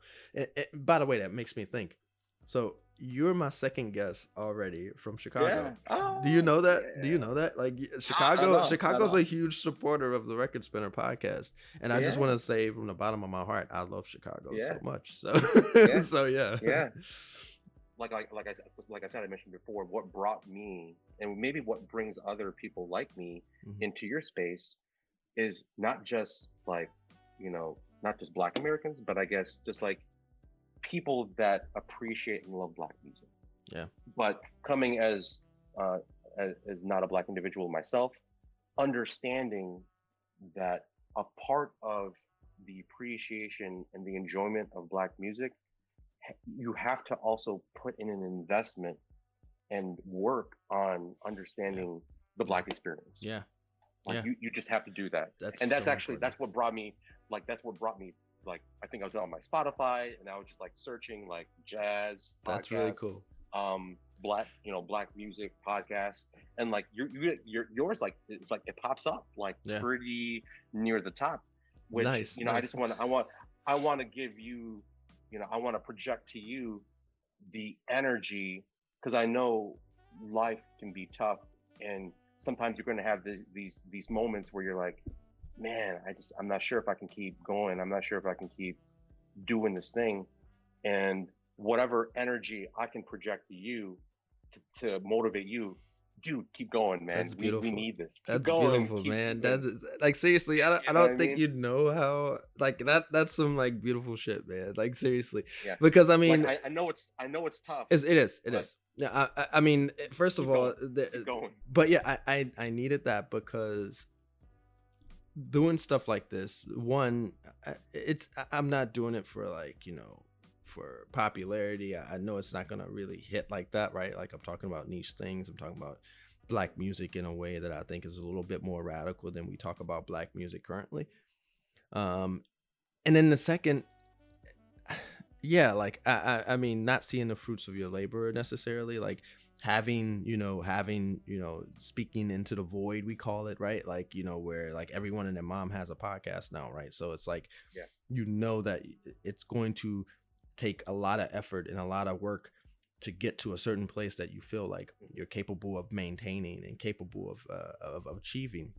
by the way, that makes me think. So you're my second guest already from Chicago. Yeah. Do you know that? Do you know that? Like Chicago, no, Chicago's a huge supporter of the Record Spinner podcast, and I just want to say from the bottom of my heart, I love Chicago so much. So, Yeah. so yeah, yeah like like like I said like I said I mentioned before what brought me and maybe what brings other people like me Mhm. into your space is not just like you know not just black Americans but I guess just like people that appreciate and love black music Yeah. but coming as uh as, as not a black individual myself understanding that a part of the appreciation and the enjoyment of black music you have to also put in an investment and work on understanding the black experience yeah. like yeah. you, you just have to do that That's and that's so actually important. that's what brought me like that's what brought me like i think i was on my spotify and i was just like searching like jazz That's really cool. um black you know black music podcast and like your your your yours like it's like it pops up like Yeah. pretty near the top which Nice, you know i just want to i want i want to give you you know i want to project to you the energy because i know life can be tough and sometimes you're going to have these these moments where you're like man i just i'm not sure if i can keep going i'm not sure if i can keep doing this thing and whatever energy i can project to you to, to motivate you dude keep going man That's we, we beautiful. need this Keep That's going, beautiful, man. That's like seriously. I don't. You I don't what I think mean? you know how like that. That's some like beautiful shit, man. Like seriously. Yeah. Because I Like, mean, I, I know it's i know it's tough it's, it is. It Yeah. I, I, mean, first of all, the- going but yeah, I, I I needed that because doing stuff like this, one, it's I'm not doing it for like you know for popularity. I, I know it's not gonna really hit like that, right? Like I'm talking about niche things. I'm talking about black music in a way that I think is a little bit more radical than we talk about black music currently. Um, and then the second, yeah, like I, I, I mean, not seeing the fruits of your labor necessarily, like having, you know, having, you know, speaking into the void, we call it, right? Like, you know, where like everyone and their mom has a podcast now, right? So it's like, Yeah. you know that it's going to take a lot of effort and a lot of work to get to a certain place that you feel like you're capable of maintaining and capable of uh, of, of achieving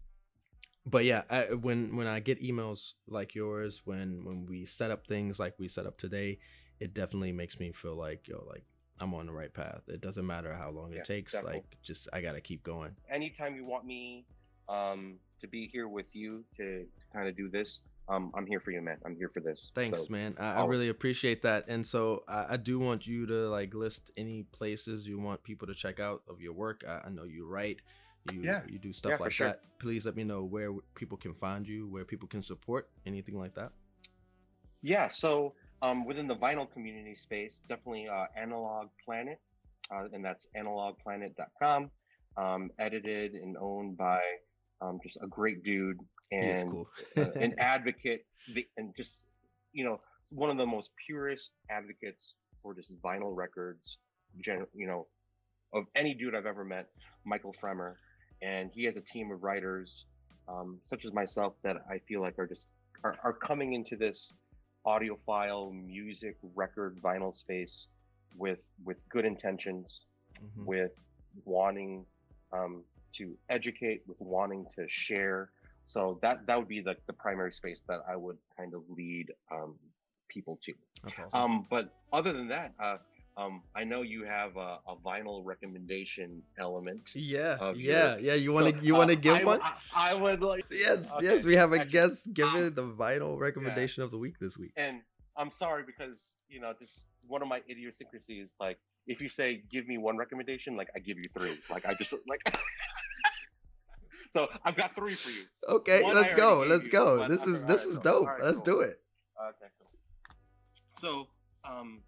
but yeah I, when when i get emails like yours when when we set up things like we set up today it definitely makes me feel like yo like I'm on the right path. It doesn't matter how long Yeah, it takes. definitely. Like, just I gotta keep going. Anytime you want me um, to be here with you to, to kind of do this, um, I'm here for you, man. I'm here for this. Thanks, So, man. I, I really appreciate that. And so I, I do want you to like list any places you want people to check out of your work. I, I know you write, you Yeah. you do stuff Yeah, like sure. that. Please let me know where people can find you, where people can support anything like that. Yeah, so um, within the vinyl community space, definitely uh, Analog Planet, uh, and that's analogplanet.com, um, edited and owned by um, just a great dude and cool. uh, an advocate, and just you know one of the most purest advocates for just vinyl records, gen, you know, of any dude I've ever met, Michael Fremer, and he has a team of writers, um, such as myself, that I feel like are just are, are coming into this audiophile music record vinyl space with with good intentions Mhm. with wanting um, to educate, with wanting to share. So that that would be the, the primary space that I would kind of lead um, people to. Awesome. Um, but other than that, uh, um, I know you have a, a vinyl recommendation element. yeah, yeah, your- yeah. You want to So, you want to uh, give I, one? I, I would like. to- yes, okay, yes. We have a actually, guest um, giving the vinyl recommendation of the week this week. and I'm sorry because you know this one of my idiosyncrasies. Like if you say give me one recommendation, like I give you three. Like I just like. so I've got three for you. Okay, One let's go. Let's you, go. This is this alright, is dope. Alright, Let's cool. do it. Okay, cool. So, um,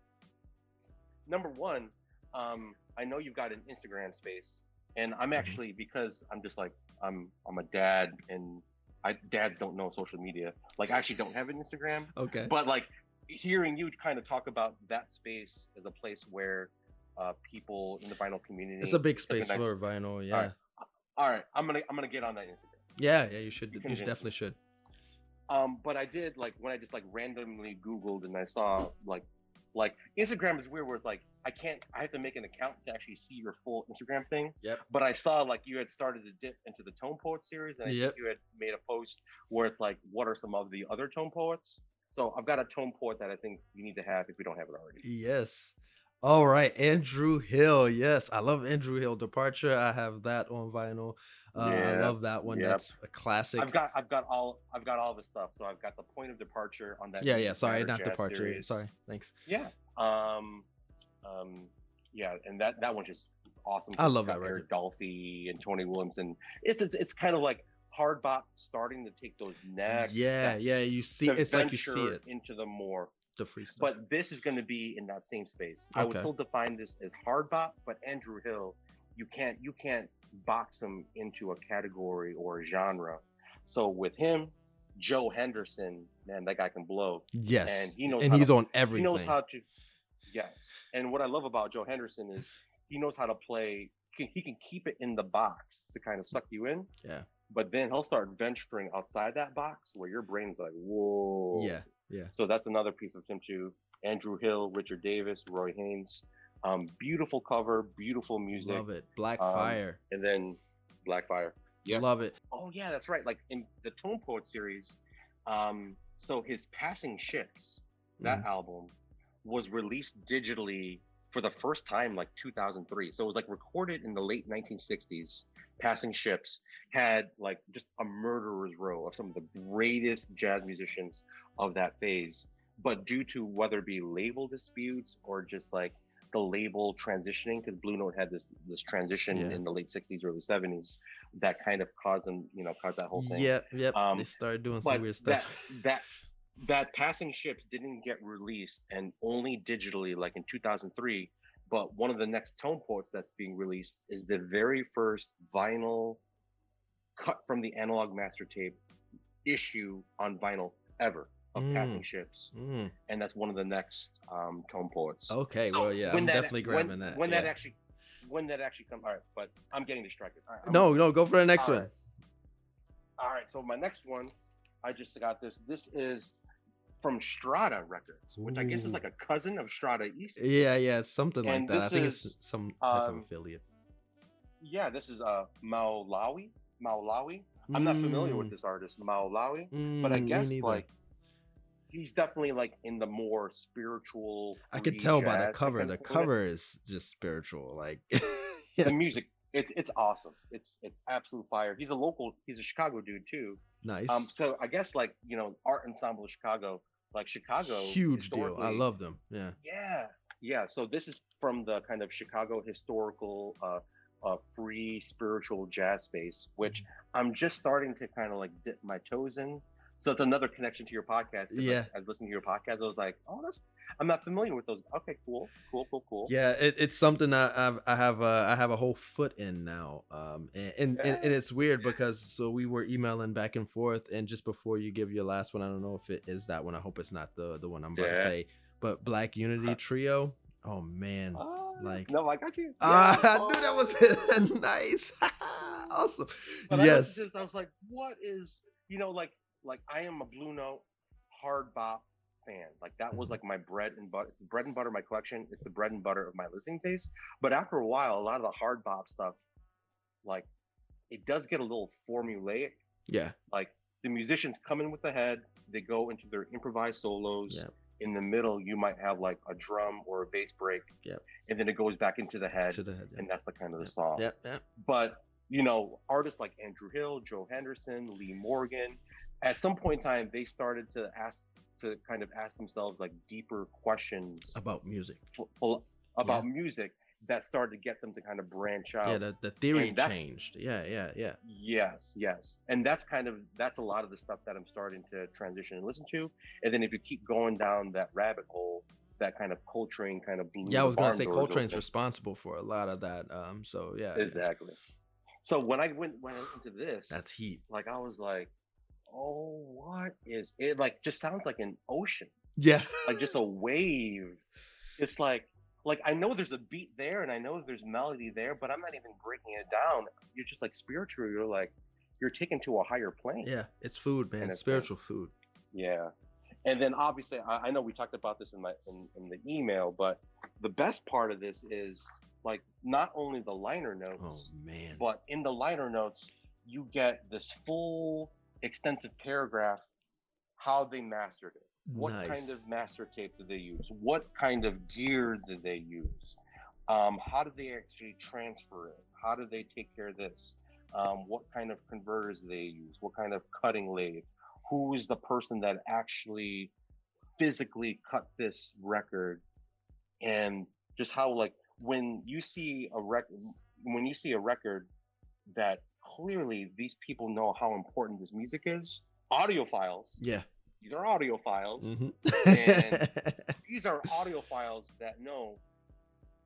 number one, um, I know you've got an Instagram space, and I'm Mhm. actually because I'm just like I'm I'm a dad, and I dads don't know social media. Like I actually don't have an Instagram, Okay. but like hearing you kind of talk about that space as a place where uh, people in the vinyl community. It's a big space nice- for vinyl. Yeah. All right, I'm gonna I'm gonna get on that Instagram. Yeah, yeah. You should. You You, should definitely should. Um, but I did like when I just like randomly Googled and I saw like like Instagram is weird where it's like I can't I have to make an account to actually see your full Instagram thing. Yep. But I saw like you had started to dip into the tone poet series and I Yep. you had made a post where it's like what are some of the other tone poets? So I've got a tone poet that I think you need to have if we don't have it already. Yes. All right, Andrew Hill. Yes, I love Andrew Hill. Departure. I have that on vinyl. Uh, I love that one. yep. That's a classic. I've got I've got all I've got all the stuff. So I've got the point of departure on that. yeah, yeah. Sorry, not departure. series. Sorry. Thanks. Yeah. Um, um, yeah, and that that one's just awesome. I love that record. Dolphy and Tony Williamson. It's it's, it's kind of like hard bop starting to take those next. yeah, yeah. You see, it's like you see it. into the more. The free stuff. But this is going to be in that same space. I would still define this as hard bop, but Andrew Hill, you can't you can't box him into a category or a genre. So with him, Joe Henderson, man, that guy can blow. yes, and he knows and he's to- on everything. He knows how to. Yes, and what I love about Joe Henderson is he knows how to play. He can, he can keep it in the box to kind of suck you in, yeah, but then he'll start venturing outside that box where your brain's like, whoa. yeah, yeah. So that's another piece of him too. Andrew Hill, Richard Davis, Roy Haynes. Um, beautiful cover, beautiful music, Love it. Black Um, Fire. and then Blackfire. yeah. Love it. Oh yeah, that's right. Like in the Tone Poet series, um, so his Passing Ships, that Mhm. album, was released digitally for the first time like 2003. So it was like recorded in the late 1960s. Passing Ships had like just a murderer's row of some of the greatest jazz musicians of that phase. But due to whether it be label disputes or just like the label transitioning, because Blue Note had this this transition Yeah. in the late 60s, early 70s, that kind of caused them, you know, caused that whole thing. Yep, yep. Um, they started doing some weird stuff. that that passing ships didn't get released and only digitally like in 2003 but one of the next tone poets that's being released is the very first vinyl cut from the analog master tape issue on vinyl ever of passing Mm. ships Mm, and that's one of the next um, tone poets okay, So well, yeah, I'm that- definitely grabbing when, that. when that actually when that actually comes all right but i'm getting distracted right, I'm- No, no, go for the next All one. right. All right, so my next one, I just got this. This is from Strata Records, which I guess is like a cousin of Strata East. Yeah, yeah, something like that. I think it's some type of um, affiliate. Yeah, this is uh Maulawi. Maulawi. I'm not familiar with Mm, this artist, Maulawi, mm, but I guess like he's definitely like in the more spiritual. I could tell by the cover. The cover is just spiritual. Like, the music, it's it's awesome. It's it's absolute fire. He's a local. He's a Chicago dude too. nice. Um, so I guess like you know, art ensemble of Chicago, like Chicago, Huge deal. I love them. Yeah. Yeah, yeah. So this is from the kind of Chicago historical, uh, uh, free spiritual jazz space, which Mm-hmm. I'm just starting to kind of like dip my toes in. So it's another connection to your podcast. like, Yeah. I was listening to your podcast. I was like, oh, that's I'm not familiar with those. Okay, cool, cool, cool, cool. Yeah, it, it's something that I've, I have uh, I have a whole foot in now, um, and and, and and it's weird because so we were emailing back and forth, and just before you give your last one, I don't know if it is that one. I hope it's not the the one I'm about to say, but Black Unity Trio. Oh man, Ah, Like- no, I got you. ah, Yeah, I knew that was oh. nice, awesome. But I was yes, just, I was like, what is, you know, like, like I am a Blue Note hard bop fan. Like that was like mm-hmm. my bread and butter. It's the bread and butter of my collection. It's the bread and butter of my listening taste. But after a while, a lot of the hard bop stuff, like, it does get a little formulaic. yeah, Like the musicians come in with the head, they go into their improvised solos. Yep. In the middle, you might have like a drum or a bass break. Yep. And then it goes back into the head, to the head. and that's the kind of the Yeah. song Yeah, yeah, but you know artists like andrew hill joe henderson lee morgan at some point in time they started to ask to kind of ask themselves like deeper questions about music. f- f- about music that started to get them to kind of branch out Yeah, the the theory changed. Yeah, yeah, yeah. yes yes and that's kind of that's a lot of the stuff that i'm starting to transition and listen to and then if you keep going down that rabbit hole that kind of coltrane kind of Yeah, I was gonna say Coltrane's open. responsible for a lot of that. Um, so yeah, yeah. exactly so when i went when i listened to this that's heat. like I was like, oh, what is it? Like just sounds like an ocean, Yeah, like just a wave. It's like, like I know there's a beat there, and I know there's melody there, but I'm not even breaking it down. You're just like spiritual. You're like, you're taken to a higher plane. yeah. It's food, man. It's Spiritual food. Yeah. And then obviously, I, I know we talked about this in my in, in the email, but the best part of this is like not only the liner Oh notes, man. but in the liner notes you get this full extensive paragraph how they mastered it. What nice. kind of master tape did they use? What kind of gear did they use? Um, how did they actually transfer it? How did they take care of this? Um, what kind of converters did they use? What kind of cutting lathe? Who is the person that actually physically cut this record? And just how like when you see a record when you see a record that clearly these people know how important this music is audiophiles Yeah. these are audiophiles Mhm. these are audiophiles that know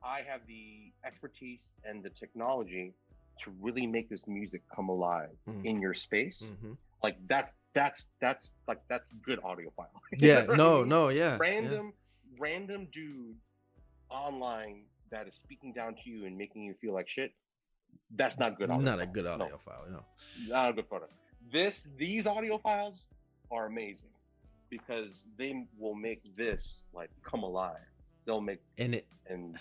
i have the expertise and the technology to really make this music come alive Mm. in your space Mhm. like that's that's that's like that's good audiophile Yeah. know what I No. No. Yeah. yeah. random random dude online that is speaking down to you and making you feel like shit that's not good audio Not a file. good No, audio file. No. not a good photo this these audiophiles are amazing because they will make this like come alive they'll make And it. and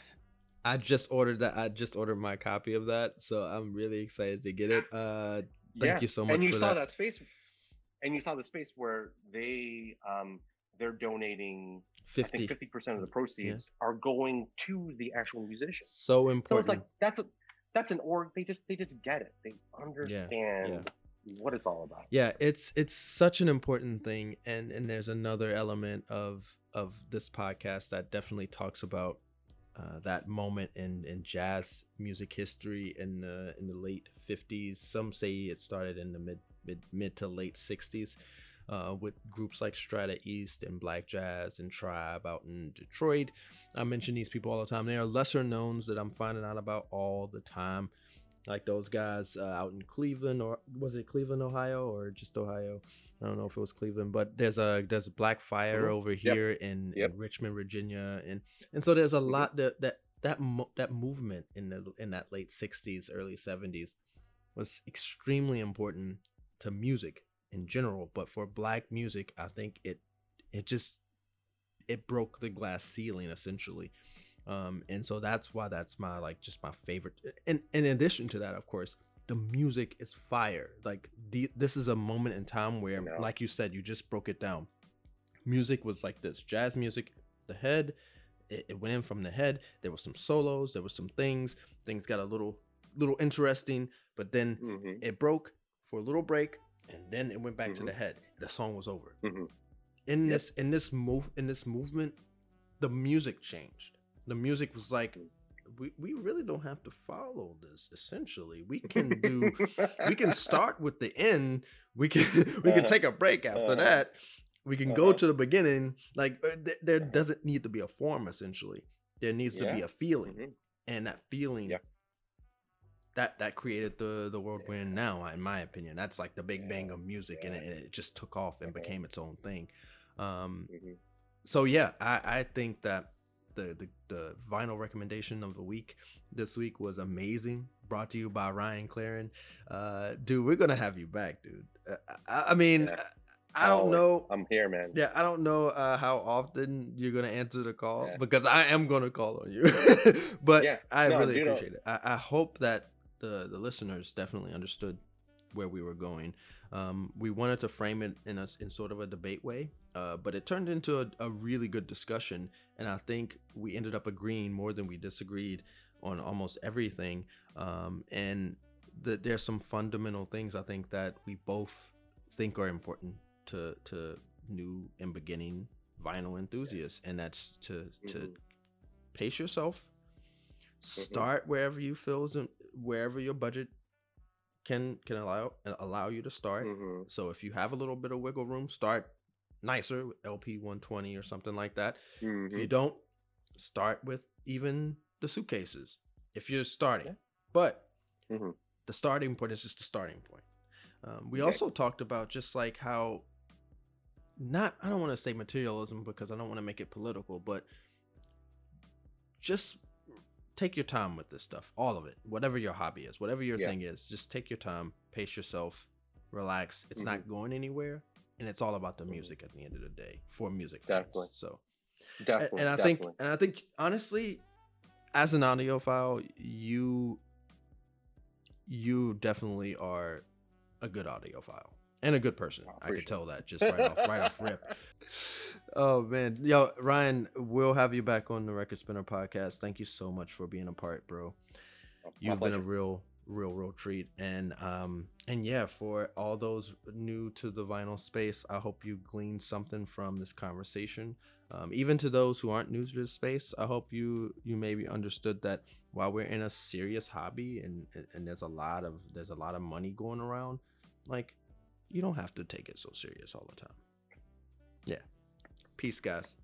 I just ordered that. I just ordered my copy of that, so I'm really excited to get it. Uh, thank yeah you so much and you saw that. that. space and you saw the space where they um they're donating i Fifty. 50% of the proceeds are going to the actual musicians So important. So it's like that's a that's an org. They just they just get it. They understand what it's all about. yeah it's it's such an important thing and and there's another element of of this podcast that definitely talks about uh, that moment in in jazz music history in the in the late 50s some say it started in the mid mid mid to late 60s uh, with groups like Strata East and Black Jazz and Tribe out in Detroit. I mention these people all the time. They are lesser knowns that I'm finding out about all the time like those guys uh, out in Cleveland or was it Cleveland, Ohio, or just Ohio? I don't know if it was Cleveland, but there's a there's a Black Fire Mhm. over Yep. here in, Yep. in Richmond, Virginia, and and so there's a Mhm. lot that that that mo- that movement in the in that late '60s, early '70s was extremely important to music in general, but for Black music, I think it it just it broke the glass ceiling essentially um and so that's why that's my like just my favorite and, in addition to that of course the music is fire like the this is a moment in time where like you said you just broke it down music was like this jazz music, the head, it, it went in from the head. There was some solos, there was some things. Things got a little little interesting, but then hmm it broke for a little break and then it went back to Mhm. the head. The song was over. hmm In Yep. this in this move in this movement, the music changed. The music was like Mm. we, we really don't have to follow this essentially. We can do we can start with the end. We can we can Uh-huh. take a break after Uh-huh. that. We can go Uh-huh. to the beginning. Like uh, th- there doesn't need to be a form essentially. There needs to be a feeling, Mhm. and that feeling Yeah. That that created the the world we're in now. In my opinion, that's like the big bang of music, and, it, it just took off and became its own thing. Um, Mhm. so yeah, I, I think that the, the the vinyl recommendation of the week this week was amazing. Brought to you by Ryan Clarin. Uh, dude, we're gonna have you back, dude. Uh, I, I mean, Yeah. I don't Always. know. I'm here, man. Yeah, I don't know uh, how often you're gonna answer the call Yeah. because I am gonna call on you. but Yeah. I No, really uh, appreciate it. I, I hope that the the listeners definitely understood where we were going. Um, we wanted to frame it in a s- in sort of a debate way, uh, but it turned into a, a really good discussion, and I think we ended up agreeing more than we disagreed on almost everything. Um, and the, there's some fundamental things I think that we both think are important to to new and beginning vinyl enthusiasts, and that's to to Mhm. pace yourself. Start wherever you feel is wherever your budget can can allow allow you to start. Mhm. So if you have a little bit of wiggle room, start nicer with LP 120 or something like that. If you Mhm. don't, start with even the suitcases if you're starting. Yeah. But Mhm. the starting point is just the starting point. Um, we Exactly. also talked about just like how not I don't want to say materialism because I don't want to make it political, but just take your time with this stuff, all of it, whatever your hobby is, whatever your Yeah. thing is, just take your time, pace yourself, relax. It's Mm-hmm. not going anywhere, and it's all about the Mhm. music at the end of the day for music fans. Definitely. So, and, Definitely. and I definitely. think, and I think, honestly, as an audiophile, you you definitely are a good audiophile and a good person. I I could tell that just right off right off rip. Oh man, yo, Ryan, we'll have you back on the Record Spinner podcast. Thank you so much for being a part, bro. My You've been a real, real, real treat, and um, and yeah, for all those new to the vinyl space, I hope you gleaned something from this conversation. Um, even to those who aren't new to this space, I hope you you maybe understood that while we're in a serious hobby and and there's a lot of there's a lot of money going around, like you don't have to take it so serious all the time. Yeah. Peace, guys.